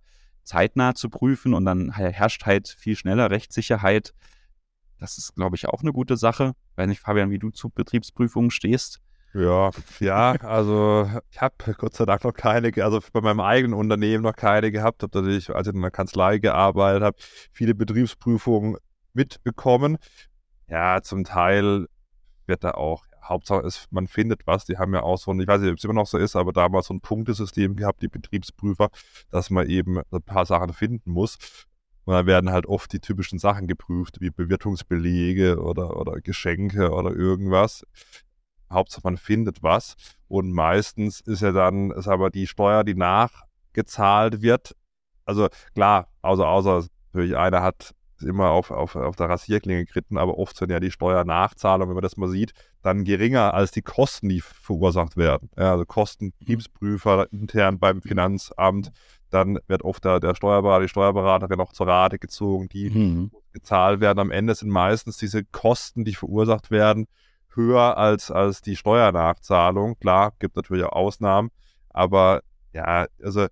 zeitnah zu prüfen und dann herrscht halt viel schneller Rechtssicherheit das ist, glaube ich, auch eine gute Sache. Weiß nicht, Fabian, wie du zu Betriebsprüfungen stehst. Ja, ja, also ich habe Gott sei Dank noch keine, also bei meinem eigenen Unternehmen noch keine gehabt. Habe natürlich, als ich in einer Kanzlei gearbeitet habe, viele Betriebsprüfungen mitbekommen. Ja, zum Teil wird da auch, Hauptsache ist, man findet was. Die haben ja auch so ein, ich weiß nicht, ob es immer noch so ist, aber damals so ein Punktesystem gehabt, die Betriebsprüfer, dass man eben ein paar Sachen finden muss. Und dann werden halt oft die typischen Sachen geprüft, wie Bewirtungsbelege oder, oder Geschenke oder irgendwas. Hauptsache man findet was. Und meistens ist ja dann, ist aber die Steuer, die nachgezahlt wird. Also klar, außer, außer natürlich einer hat immer auf, auf, auf der Rasierklinge geritten, aber oft sind ja die Steuernachzahlungen, wenn man das mal sieht, dann geringer als die Kosten, die verursacht werden. Ja, also Kosten, Betriebsprüfer intern beim Finanzamt, dann wird oft der, der Steuerberater, die Steuerberaterin auch zur Rate gezogen, die mhm. gezahlt werden. Am Ende sind meistens diese Kosten, die verursacht werden, höher als, als die Steuernachzahlung. Klar, gibt natürlich auch Ausnahmen, aber ja, also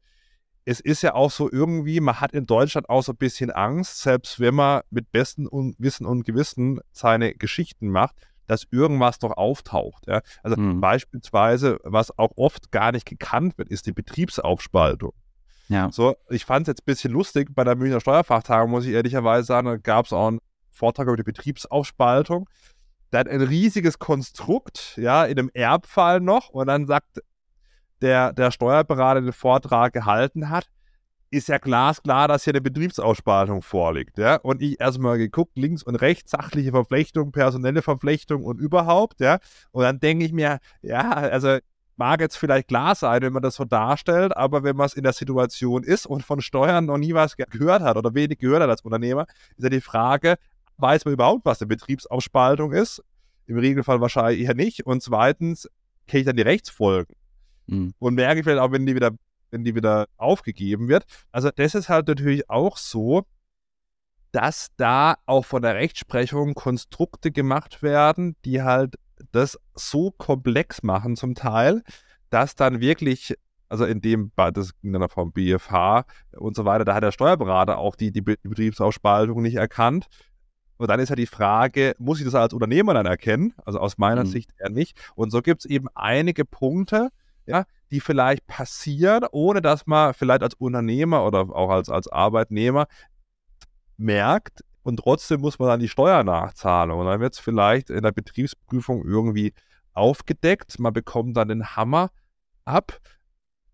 es ist ja auch so irgendwie, man hat in Deutschland auch so ein bisschen Angst, selbst wenn man mit bestem Wissen und Gewissen seine Geschichten macht, dass irgendwas doch auftaucht. Ja? Also mhm. beispielsweise, was auch oft gar nicht gekannt wird, ist die Betriebsaufspaltung. Ja. So, ich fand es jetzt ein bisschen lustig, bei der Münchner Steuerfachtagung, muss ich ehrlicherweise sagen, da gab es auch einen Vortrag über die Betriebsaufspaltung. Da hat ein riesiges Konstrukt, ja, in einem Erbfall noch, und dann sagt der, der Steuerberater den Vortrag gehalten hat, ist ja glasklar, dass hier eine Betriebsausspaltung vorliegt. Ja? Und ich erstmal geguckt, links und rechts, sachliche Verflechtung, personelle Verflechtung und überhaupt. Ja? Und dann denke ich mir, ja, also mag jetzt vielleicht klar sein, wenn man das so darstellt, aber wenn man es in der Situation ist und von Steuern noch nie was gehört hat oder wenig gehört hat als Unternehmer, ist ja die Frage, weiß man überhaupt, was eine Betriebsausspaltung ist? Im Regelfall wahrscheinlich eher nicht. Und zweitens, kenne ich dann die Rechtsfolgen? Mhm. Und merke ich vielleicht auch, wenn die wieder, wenn die wieder aufgegeben wird. Also das ist halt natürlich auch so, dass da auch von der Rechtsprechung Konstrukte gemacht werden, die halt das so komplex machen zum Teil, dass dann wirklich, also in dem, das ging dann vom BFH und so weiter, da hat der Steuerberater auch die, die Betriebsausspaltung nicht erkannt. Und dann ist ja die Frage, muss ich das als Unternehmer dann erkennen? Also aus meiner mhm. Sicht eher nicht. Und so gibt es eben einige Punkte, ja, die vielleicht passieren, ohne dass man vielleicht als Unternehmer oder auch als, als Arbeitnehmer merkt, und trotzdem muss man dann die Steuer nachzahlen. Und dann wird es vielleicht in der Betriebsprüfung irgendwie aufgedeckt. Man bekommt dann den Hammer ab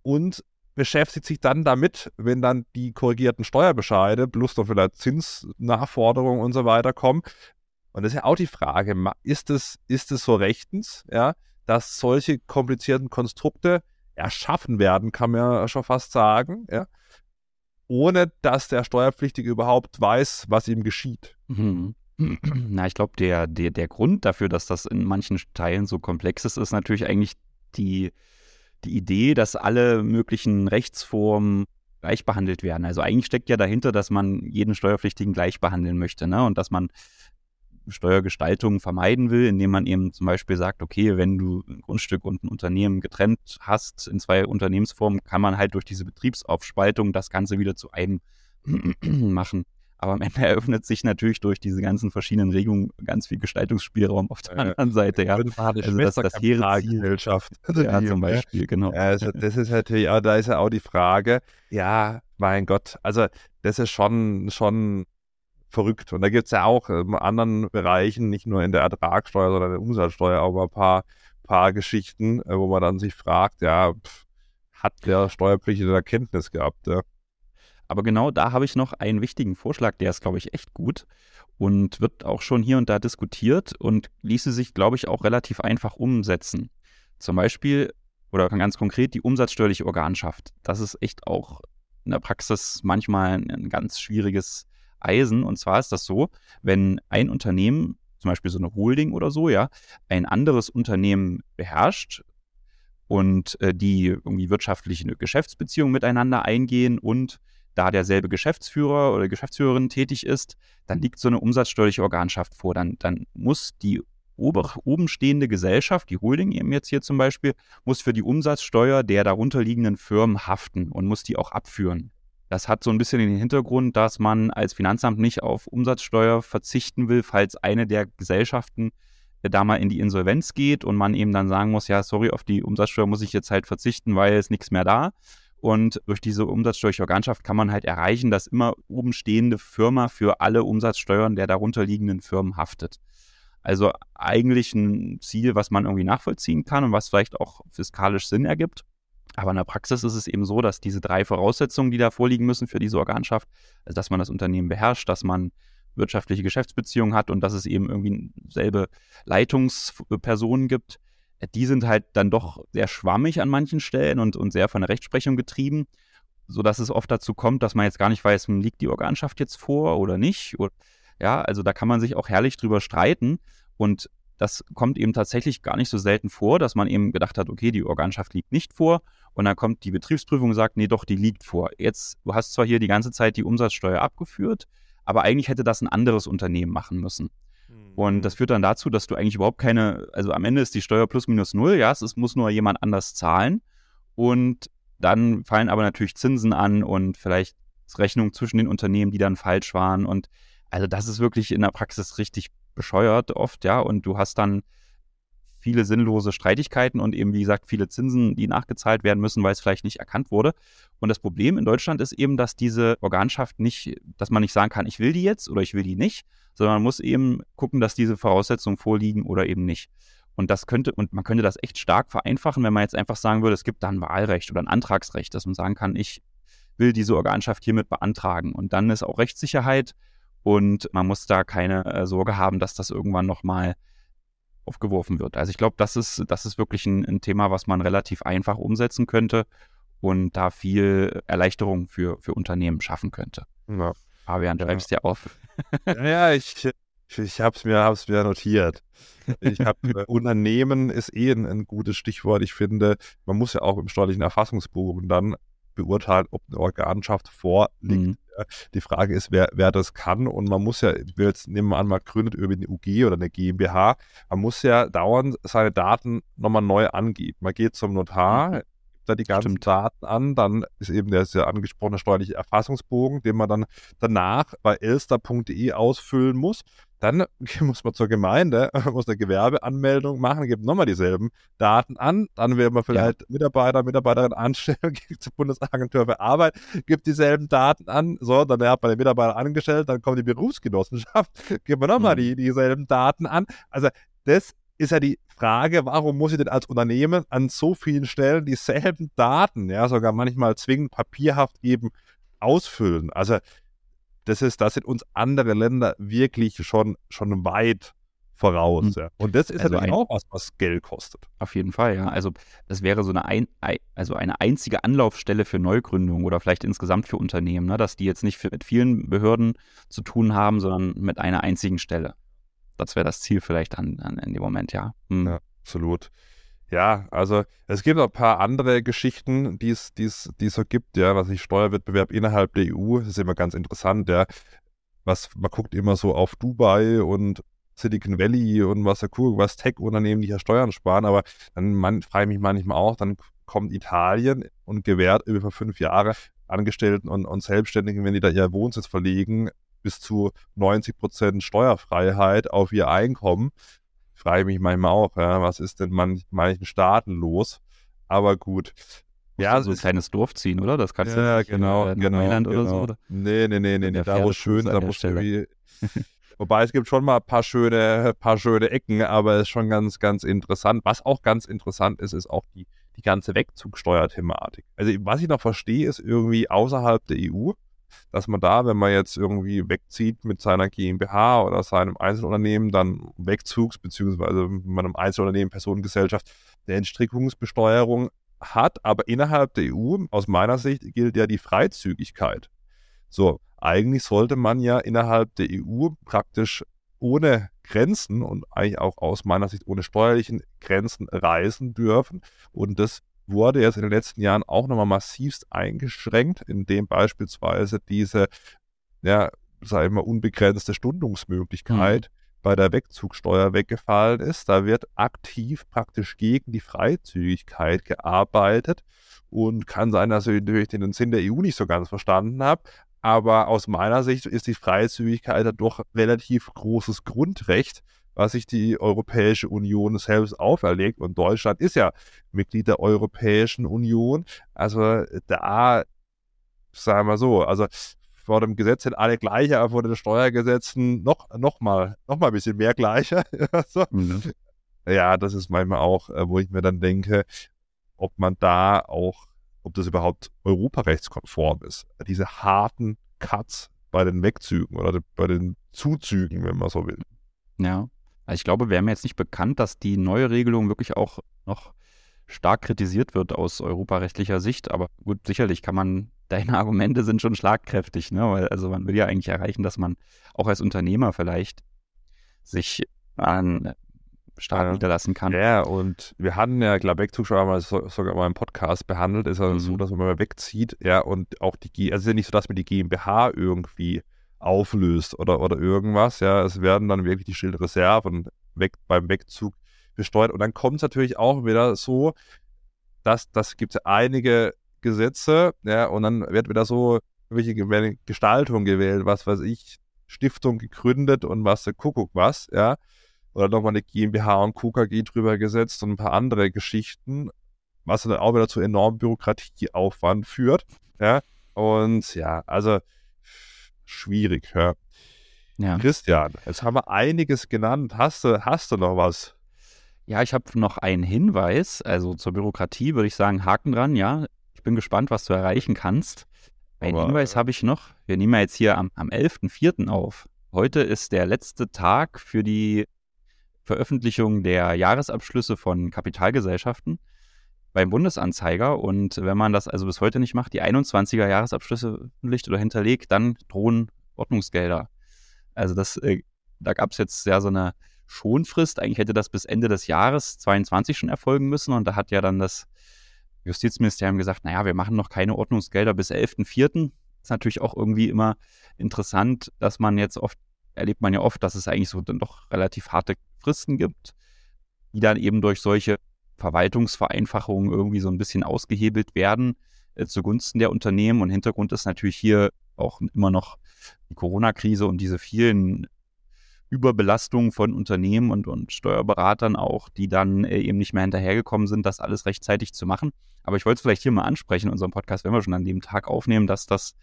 und beschäftigt sich dann damit, wenn dann die korrigierten Steuerbescheide plus noch vielleicht Zinsnachforderungen und so weiter kommen. Und das ist ja auch die Frage, ist es, ist so rechtens, ja, dass solche komplizierten Konstrukte erschaffen werden, kann man ja schon fast sagen, ja, ohne dass der Steuerpflichtige überhaupt weiß, was ihm geschieht. Mhm. [CLEARS THROAT] Na, ich glaube, der, der, der Grund dafür, dass das in manchen Teilen so komplex ist, ist natürlich eigentlich die, die Idee, dass alle möglichen Rechtsformen gleich behandelt werden. Also eigentlich steckt ja dahinter, dass man jeden Steuerpflichtigen gleich behandeln möchte, ne? Und dass man Steuergestaltung vermeiden will, indem man eben zum Beispiel sagt, okay, wenn du ein Grundstück und ein Unternehmen getrennt hast in zwei Unternehmensformen, kann man halt durch diese Betriebsaufspaltung das Ganze wieder zu einem [CLEARS THROAT] machen. Aber am Ende [LAUGHS] eröffnet sich natürlich durch diese ganzen verschiedenen Regelungen ganz viel Gestaltungsspielraum auf der anderen Seite. Ja. Also das, das hehre Gesellschaft. [LAUGHS] Ja, zum Beispiel, genau. Also das ist natürlich, auch, da ist ja auch die Frage, ja, mein Gott, also das ist schon, schon verrückt. Und da gibt es ja auch in anderen Bereichen, nicht nur in der Ertragssteuer, sondern in der Umsatzsteuer, auch mal ein paar, paar Geschichten, äh, wo man dann sich fragt, ja, pff, hat der Steuerpflichtige Erkenntnis gehabt? Ja? Aber genau da habe ich noch einen wichtigen Vorschlag, der ist, glaube ich, echt gut und wird auch schon hier und da diskutiert und ließe sich, glaube ich, auch relativ einfach umsetzen. Zum Beispiel oder ganz konkret die umsatzsteuerliche Organschaft. Das ist echt auch in der Praxis manchmal ein ganz schwieriges Eisen. Und zwar ist das so, wenn ein Unternehmen, zum Beispiel so eine Holding oder so, ja, ein anderes Unternehmen beherrscht und äh, die irgendwie wirtschaftliche Geschäftsbeziehungen miteinander eingehen und da derselbe Geschäftsführer oder Geschäftsführerin tätig ist, dann liegt so eine umsatzsteuerliche Organschaft vor. Dann, dann muss die ober, oben stehende Gesellschaft, die Holding eben jetzt hier zum Beispiel, muss für die Umsatzsteuer der darunterliegenden Firmen haften und muss die auch abführen. Das hat so ein bisschen den Hintergrund, dass man als Finanzamt nicht auf Umsatzsteuer verzichten will, falls eine der Gesellschaften äh, da mal in die Insolvenz geht und man eben dann sagen muss, ja, sorry, auf die Umsatzsteuer muss ich jetzt halt verzichten, weil es nichts mehr da. Und durch diese umsatzsteuerliche Organschaft kann man halt erreichen, dass immer oben stehende Firma für alle Umsatzsteuern der darunter liegenden Firmen haftet. Also eigentlich ein Ziel, was man irgendwie nachvollziehen kann und was vielleicht auch fiskalisch Sinn ergibt. Aber in der Praxis ist es eben so, dass diese drei Voraussetzungen, die da vorliegen müssen für diese Organschaft, also dass man das Unternehmen beherrscht, dass man wirtschaftliche Geschäftsbeziehungen hat und dass es eben irgendwie selbe Leitungspersonen gibt, die sind halt dann doch sehr schwammig an manchen Stellen und, und sehr von der Rechtsprechung getrieben, sodass es oft dazu kommt, dass man jetzt gar nicht weiß, liegt die Organschaft jetzt vor oder nicht. Ja, also da kann man sich auch herrlich drüber streiten. Und das kommt eben tatsächlich gar nicht so selten vor, dass man eben gedacht hat, okay, die Organschaft liegt nicht vor und dann kommt die Betriebsprüfung und sagt, nee, doch, die liegt vor. Jetzt, du hast zwar hier die ganze Zeit die Umsatzsteuer abgeführt, aber eigentlich hätte das ein anderes Unternehmen machen müssen. Mhm. Und das führt dann dazu, dass du eigentlich überhaupt keine, also am Ende ist die Steuer plus minus null, ja, es muss nur jemand anders zahlen und dann fallen aber natürlich Zinsen an und vielleicht Rechnungen zwischen den Unternehmen, die dann falsch waren und also das ist wirklich in der Praxis richtig bescheuert oft, ja, und du hast dann viele sinnlose Streitigkeiten und eben, wie gesagt, viele Zinsen, die nachgezahlt werden müssen, weil es vielleicht nicht erkannt wurde. Und das Problem in Deutschland ist eben, dass diese Organschaft nicht, dass man nicht sagen kann, ich will die jetzt oder ich will die nicht, sondern man muss eben gucken, dass diese Voraussetzungen vorliegen oder eben nicht. Und das könnte, und man könnte das echt stark vereinfachen, wenn man jetzt einfach sagen würde, es gibt da ein Wahlrecht oder ein Antragsrecht, dass man sagen kann, ich will diese Organschaft hiermit beantragen. Und dann ist auch Rechtssicherheit und man muss da keine äh, Sorge haben, dass das irgendwann nochmal aufgeworfen wird. Also ich glaube, das ist, das ist wirklich ein, ein, Thema, was man relativ einfach umsetzen könnte und da viel Erleichterung für, für Unternehmen schaffen könnte. Ja. Fabian, du schreibst ja. dir auf. [LAUGHS] ja, ja, ich, ich habe es mir, hab's mir notiert. Ich hab, [LAUGHS] äh, Unternehmen ist eh ein, ein, gutes Stichwort. Ich finde, man muss ja auch im steuerlichen Erfassungsbuch dann beurteilen, ob eine Organschaft vorliegt. Mhm. [LAUGHS] Die Frage ist, wer, wer das kann. Und man muss ja, jetzt nehmen wir an, man gründet über eine UG oder eine GmbH, man muss ja dauernd seine Daten nochmal neu angeben. Man geht zum Notar, mhm. Da die ganzen Stimmt. Daten an. Dann ist eben der sehr angesprochene steuerliche Erfassungsbogen, den man dann danach bei elster.de ausfüllen muss. Dann [LAUGHS] muss man zur Gemeinde, [LAUGHS] muss eine Gewerbeanmeldung machen, gibt nochmal dieselben Daten an. Dann will man vielleicht ja. Mitarbeiter, Mitarbeiterin anstellen, [LAUGHS] geht zur Bundesagentur für Arbeit, gibt dieselben Daten an. So, dann hat man den Mitarbeiter angestellt, dann kommt die Berufsgenossenschaft, gibt man nochmal mhm. die, dieselben Daten an. Also das ist ja die Frage, warum muss ich denn als Unternehmen an so vielen Stellen dieselben Daten, ja, sogar manchmal zwingend papierhaft eben ausfüllen? Also das ist, da sind uns andere Länder wirklich schon, schon weit voraus. Mhm. Ja. Und das ist also natürlich ein, auch was, was Geld kostet. Auf jeden Fall, ja. Also das wäre so eine, ein, also eine einzige Anlaufstelle für Neugründungen oder vielleicht insgesamt für Unternehmen, ne? dass die jetzt nicht mit vielen Behörden zu tun haben, sondern mit einer einzigen Stelle. Das wäre das Ziel vielleicht an, an, in dem Moment, ja. Mhm. Ja, absolut. Ja, also es gibt auch ein paar andere Geschichten, die es so gibt, ja, was ich Steuerwettbewerb innerhalb der EU, das ist immer ganz interessant, ja. Was, man guckt immer so auf Dubai und Silicon Valley und was da cool, was Tech-Unternehmen, die ja Steuern sparen, aber dann man, frage ich mich manchmal auch, dann kommt Italien und gewährt über fünf Jahre Angestellten und, und Selbstständigen, wenn die da ihr Wohnsitz verlegen, bis zu 90 Prozent Steuerfreiheit auf ihr Einkommen frage mich manchmal auch, ja, was ist denn man, manchen Staaten los? Aber gut. Ja, so ein kleines Dorf ziehen, oder? Das kannst du ja, nicht genau, in genau, Mailand genau. oder so, oder? Nee, nee, nee, nee, nee da wo schön, da musst du wie, [LAUGHS] Wobei es gibt schon mal ein paar schöne, paar schöne Ecken, aber es ist schon ganz, ganz interessant. Was auch ganz interessant ist, ist auch die, die ganze Wegzugsteuerthematik. Also was ich noch verstehe, ist irgendwie außerhalb der EU, dass man da, wenn man jetzt irgendwie wegzieht mit seiner GmbH oder seinem Einzelunternehmen, dann Wegzugs- bzw. mit einem Einzelunternehmen, Personengesellschaft, eine Entstrickungsbesteuerung hat. Aber innerhalb der EU, aus meiner Sicht, gilt ja die Freizügigkeit. So, eigentlich sollte man ja innerhalb der EU praktisch ohne Grenzen und eigentlich auch aus meiner Sicht ohne steuerlichen Grenzen reisen dürfen. Und das wurde jetzt in den letzten Jahren auch nochmal massivst eingeschränkt, indem beispielsweise diese, ja, sag ich mal, unbegrenzte Stundungsmöglichkeit mhm. bei der Wegzugsteuer weggefallen ist. Da wird aktiv praktisch gegen die Freizügigkeit gearbeitet und kann sein, dass ich natürlich den Sinn der EU nicht so ganz verstanden habe. Aber aus meiner Sicht ist die Freizügigkeit doch relativ großes Grundrecht was sich die Europäische Union selbst auferlegt. Und Deutschland ist ja Mitglied der Europäischen Union. Also da, sagen wir so, also vor dem Gesetz sind alle gleicher, aber vor den Steuergesetzen noch, noch, mal, noch mal ein bisschen mehr gleicher. [LAUGHS] so. mhm. Ja, das ist manchmal auch, äh, wo ich mir dann denke, ob man da auch, ob das überhaupt europarechtskonform ist. Diese harten Cuts bei den Wegzügen oder bei den Zuzügen, wenn man so will. Ja. Also ich glaube, wäre mir jetzt nicht bekannt, dass die neue Regelung wirklich auch noch stark kritisiert wird aus europarechtlicher Sicht. Aber gut, sicherlich kann man, [LAUGHS] deine Argumente sind schon schlagkräftig, ne? Weil, also man will ja eigentlich erreichen, dass man auch als Unternehmer vielleicht sich an Staat ja. niederlassen kann. Ja, und wir hatten ja, glaube ich, Zuschauer mal so, sogar mal im Podcast behandelt, ist ja mhm. so, dass man mal wegzieht, ja, und auch die G, also es ist ja nicht so, dass man die GmbH irgendwie auflöst oder, oder irgendwas. Ja, es werden dann wirklich die Schildreserven weg, beim Wegzug besteuert. Und dann kommt es natürlich auch wieder so, dass das gibt einige Gesetze, ja, und dann wird wieder so welche Gestaltung gewählt, was weiß ich, Stiftung gegründet und was der Kuckuck was, ja. Oder nochmal eine GmbH und KKG drüber gesetzt und ein paar andere Geschichten, was dann auch wieder zu enormem Bürokratieaufwand führt, ja. Und ja, also schwierig. Ja. ja. Christian, jetzt haben wir einiges genannt. Hast du, hast du noch was? Ja, ich habe noch einen Hinweis. Also zur Bürokratie würde ich sagen, Haken dran, ja. Ich bin gespannt, was du erreichen kannst. Einen Aber, Hinweis habe ich noch. Wir nehmen ja jetzt hier am, am 11.04. auf. Heute ist der letzte Tag für die Veröffentlichung der Jahresabschlüsse von Kapitalgesellschaften beim Bundesanzeiger. Und wenn man das also bis heute nicht macht, die 21er Jahresabschlüsse veröffentlicht oder hinterlegt, dann drohen Ordnungsgelder. Also das, äh, da gab es jetzt ja so eine Schonfrist. Eigentlich hätte das bis Ende des Jahres 22 schon erfolgen müssen. Und da hat ja dann das Justizministerium gesagt, naja, wir machen noch keine Ordnungsgelder bis 11.04. Ist natürlich auch irgendwie immer interessant, dass man jetzt oft, erlebt man ja oft, dass es eigentlich so dann doch relativ harte Fristen gibt, die dann eben durch solche Verwaltungsvereinfachungen irgendwie so ein bisschen ausgehebelt werden äh, zugunsten der Unternehmen. Und Hintergrund ist natürlich hier auch immer noch die Corona-Krise und diese vielen Überbelastungen von Unternehmen und, und Steuerberatern auch, die dann äh, eben nicht mehr hinterhergekommen sind, das alles rechtzeitig zu machen. Aber ich wollte es vielleicht hier mal ansprechen in unserem Podcast, wenn wir schon an dem Tag aufnehmen, dass das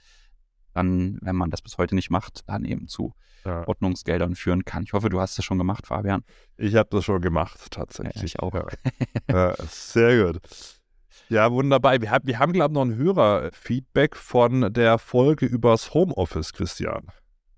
dann, wenn man das bis heute nicht macht, dann eben zu ja. Ordnungsgeldern führen kann. Ich hoffe, du hast das schon gemacht, Fabian. Ich habe das schon gemacht, tatsächlich. Ja, ich auch. Ja. sehr gut. Ja, wunderbar. Wir, wir haben, glaube ich, noch ein Hörerfeedback von der Folge übers Homeoffice, Christian.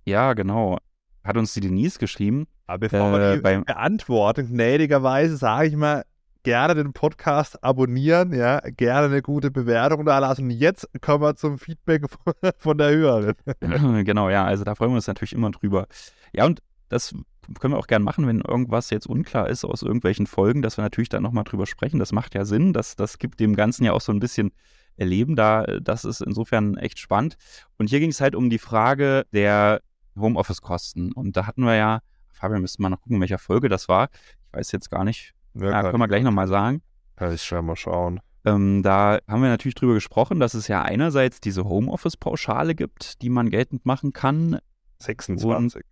Ja, genau. Hat uns die Denise geschrieben. Aber bevor äh, wir die beim beantworten, gnädigerweise sage ich mal, gerne den Podcast abonnieren, ja, gerne eine gute Bewertung da lassen. Jetzt kommen wir zum Feedback [LAUGHS] von der Hörerin. [LAUGHS] Genau, ja, also da freuen wir uns natürlich immer drüber. Ja, und das können wir auch gerne machen, wenn irgendwas jetzt unklar ist aus irgendwelchen Folgen, dass wir natürlich da nochmal drüber sprechen. Das macht ja Sinn. Das, das gibt dem Ganzen ja auch so ein bisschen Erleben da. Das ist insofern echt spannend. Und hier ging es halt um die Frage der Homeoffice-Kosten. Und da hatten wir ja, Fabian, müsste mal noch gucken, in welcher Folge das war. Ich weiß jetzt gar nicht. Ja, ja können wir gleich nochmal sagen. Kann ich schon mal schauen. Ähm, da haben wir natürlich drüber gesprochen, dass es ja einerseits diese Homeoffice-Pauschale gibt, die man geltend machen kann. 26.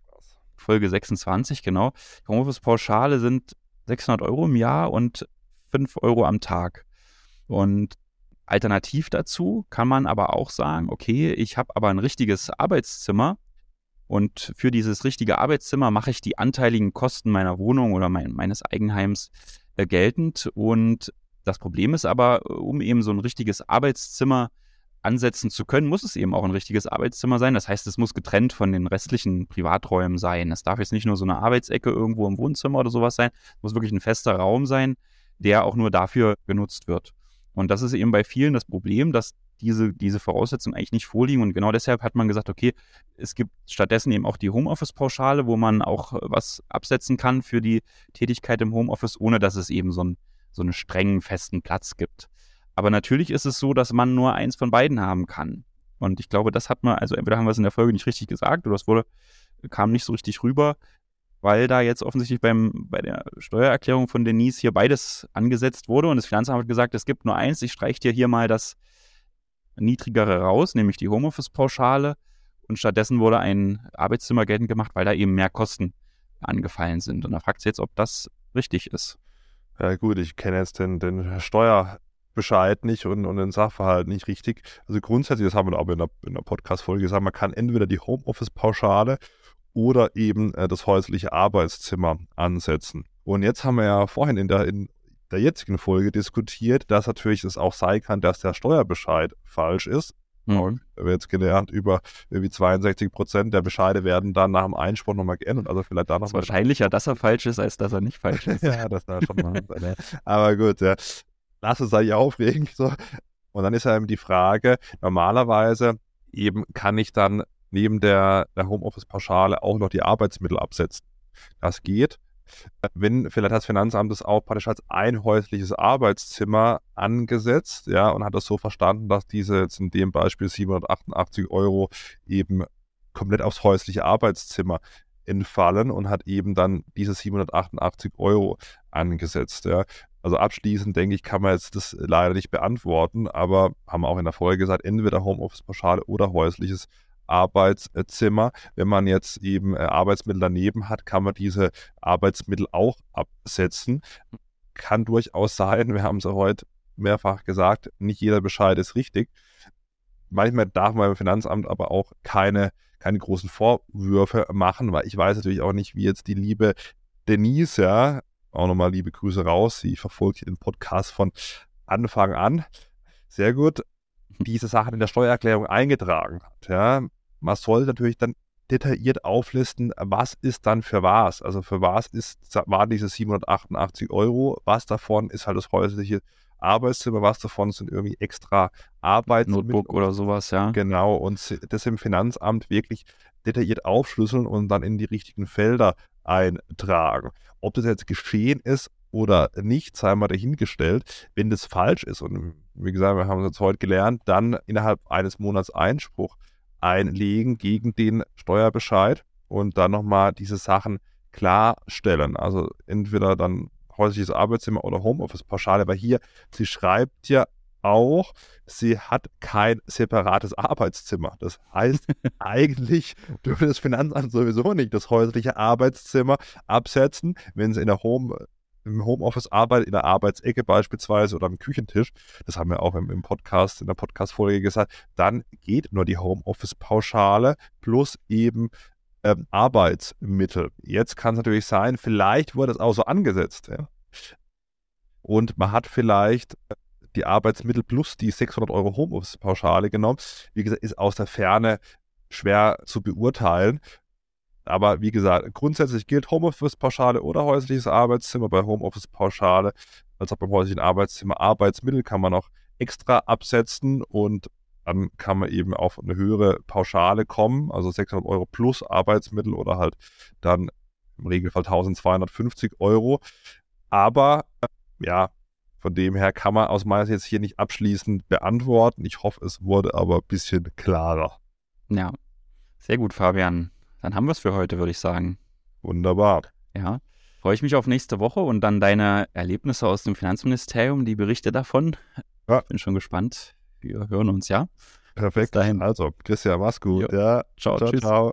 Folge 26, genau. Homeoffice-Pauschale sind 600 Euro im Jahr und 5 Euro am Tag. Und alternativ dazu kann man aber auch sagen, okay, ich habe aber ein richtiges Arbeitszimmer und für dieses richtige Arbeitszimmer mache ich die anteiligen Kosten meiner Wohnung oder mein, meines Eigenheims äh, geltend. Und das Problem ist aber, um eben so ein richtiges Arbeitszimmer ansetzen zu können, muss es eben auch ein richtiges Arbeitszimmer sein. Das heißt, es muss getrennt von den restlichen Privaträumen sein. Es darf jetzt nicht nur so eine Arbeitsecke irgendwo im Wohnzimmer oder sowas sein. Es muss wirklich ein fester Raum sein, der auch nur dafür genutzt wird. Und das ist eben bei vielen das Problem, dass diese, diese Voraussetzungen eigentlich nicht vorliegen. Und genau deshalb hat man gesagt, okay, es gibt stattdessen eben auch die Homeoffice-Pauschale, wo man auch was absetzen kann für die Tätigkeit im Homeoffice, ohne dass es eben so, ein, so einen strengen, festen Platz gibt. Aber natürlich ist es so, dass man nur eins von beiden haben kann. Und ich glaube, das hat man, also entweder haben wir es in der Folge nicht richtig gesagt oder es wurde, kam nicht so richtig rüber, weil da jetzt offensichtlich beim, bei der Steuererklärung von Denise hier beides angesetzt wurde und das Finanzamt hat gesagt, es gibt nur eins, ich streiche dir hier mal das niedrigere raus, nämlich die Homeoffice-Pauschale und stattdessen wurde ein Arbeitszimmer geltend gemacht, weil da eben mehr Kosten angefallen sind. Und da fragt sie jetzt, ob das richtig ist. Ja gut, ich kenne jetzt den, den Steuer, Bescheid nicht und, und den Sachverhalt nicht richtig. Also grundsätzlich, das haben wir aber in der, in der Podcast-Folge gesagt, man kann entweder die Homeoffice-Pauschale oder eben äh, das häusliche Arbeitszimmer ansetzen. Und jetzt haben wir ja vorhin in der, in der jetzigen Folge diskutiert, dass natürlich es auch sein kann, dass der Steuerbescheid falsch ist. Mhm. Und wir haben jetzt gelernt, über irgendwie 62 Prozent der Bescheide werden dann nach dem Einspruch nochmal geändert. Also vielleicht da noch wahrscheinlicher, dass er falsch ist, als dass er nicht falsch [LAUGHS] ist. ja, das war schon mal. Aber gut, ja lass es sich aufregen. So. Und dann ist ja eben die Frage, normalerweise eben kann ich dann neben der, der Homeoffice-Pauschale auch noch die Arbeitsmittel absetzen. Das geht. Wenn vielleicht das Finanzamt es auch praktisch als ein häusliches Arbeitszimmer angesetzt, ja, und hat das so verstanden, dass diese jetzt in dem Beispiel 788 Euro eben komplett aufs häusliche Arbeitszimmer entfallen und hat eben dann diese 788 Euro angesetzt. Ja. Also abschließend, denke ich, kann man jetzt das leider nicht beantworten, aber haben auch in der Folge gesagt, entweder Homeoffice-Pauschale oder häusliches Arbeitszimmer. Wenn man jetzt eben äh, Arbeitsmittel daneben hat, kann man diese Arbeitsmittel auch absetzen. Kann durchaus sein, wir haben es ja heute mehrfach gesagt, nicht jeder Bescheid ist richtig. Manchmal darf man beim Finanzamt aber auch keine, keine großen Vorwürfe machen, weil ich weiß natürlich auch nicht, wie jetzt die liebe Denise, ja, auch nochmal liebe Grüße raus. Sie verfolgt den Podcast von Anfang an. Sehr gut. Diese Sachen in der Steuererklärung eingetragen hat. Ja. Man soll natürlich dann detailliert auflisten, was ist dann für was. Also für was ist, waren diese 788 Euro, was davon ist halt das häusliche Arbeitszimmer, was davon sind irgendwie extra Arbeits Notebook oder sowas, ja. Genau, und das im Finanzamt wirklich detailliert aufschlüsseln und dann in die richtigen Felder eintragen. Ob das jetzt geschehen ist oder nicht, sei mal dahingestellt. Wenn das falsch ist, und wie gesagt, wir haben es jetzt heute gelernt, dann innerhalb eines Monats Einspruch einlegen gegen den Steuerbescheid und dann nochmal diese Sachen klarstellen. Also entweder dann häusliches Arbeitszimmer oder Homeoffice-Pauschale, weil hier, sie schreibt ja auch, sie hat kein separates Arbeitszimmer. Das heißt, [LAUGHS] eigentlich dürfte das Finanzamt sowieso nicht das häusliche Arbeitszimmer absetzen, wenn sie in der Home im Homeoffice arbeitet, in der Arbeitsecke beispielsweise oder am Küchentisch, das haben wir auch im, im Podcast, in der Podcast-Folge gesagt, dann geht nur die Homeoffice-Pauschale plus eben ähm, Arbeitsmittel. Jetzt kann es natürlich sein, vielleicht wurde es auch so angesetzt, ja. Und man hat vielleicht äh, die Arbeitsmittel plus die 600 Euro Homeoffice-Pauschale genommen. Wie gesagt, ist aus der Ferne schwer zu beurteilen. Aber wie gesagt, grundsätzlich gilt Homeoffice-Pauschale oder häusliches Arbeitszimmer. Bei Homeoffice-Pauschale, als auch beim häuslichen Arbeitszimmer, Arbeitsmittel kann man noch extra absetzen und dann kann man eben auf eine höhere Pauschale kommen, also 600 Euro plus Arbeitsmittel oder halt dann im Regelfall 1250 Euro. Aber ja, von dem her kann man aus meiner Sicht hier nicht abschließend beantworten. Ich hoffe, es wurde aber ein bisschen klarer. Ja, sehr gut, Fabian. Dann haben wir es für heute, würde ich sagen. Wunderbar. Ja, freue ich mich auf nächste Woche und dann deine Erlebnisse aus dem Finanzministerium, die Berichte davon. Ja. Bin schon gespannt. Wir hören uns, ja? Perfekt. Bis dahin. Also, Christian, mach's gut. Jo. Ja. Ciao, ciao, tschüss. Ciao.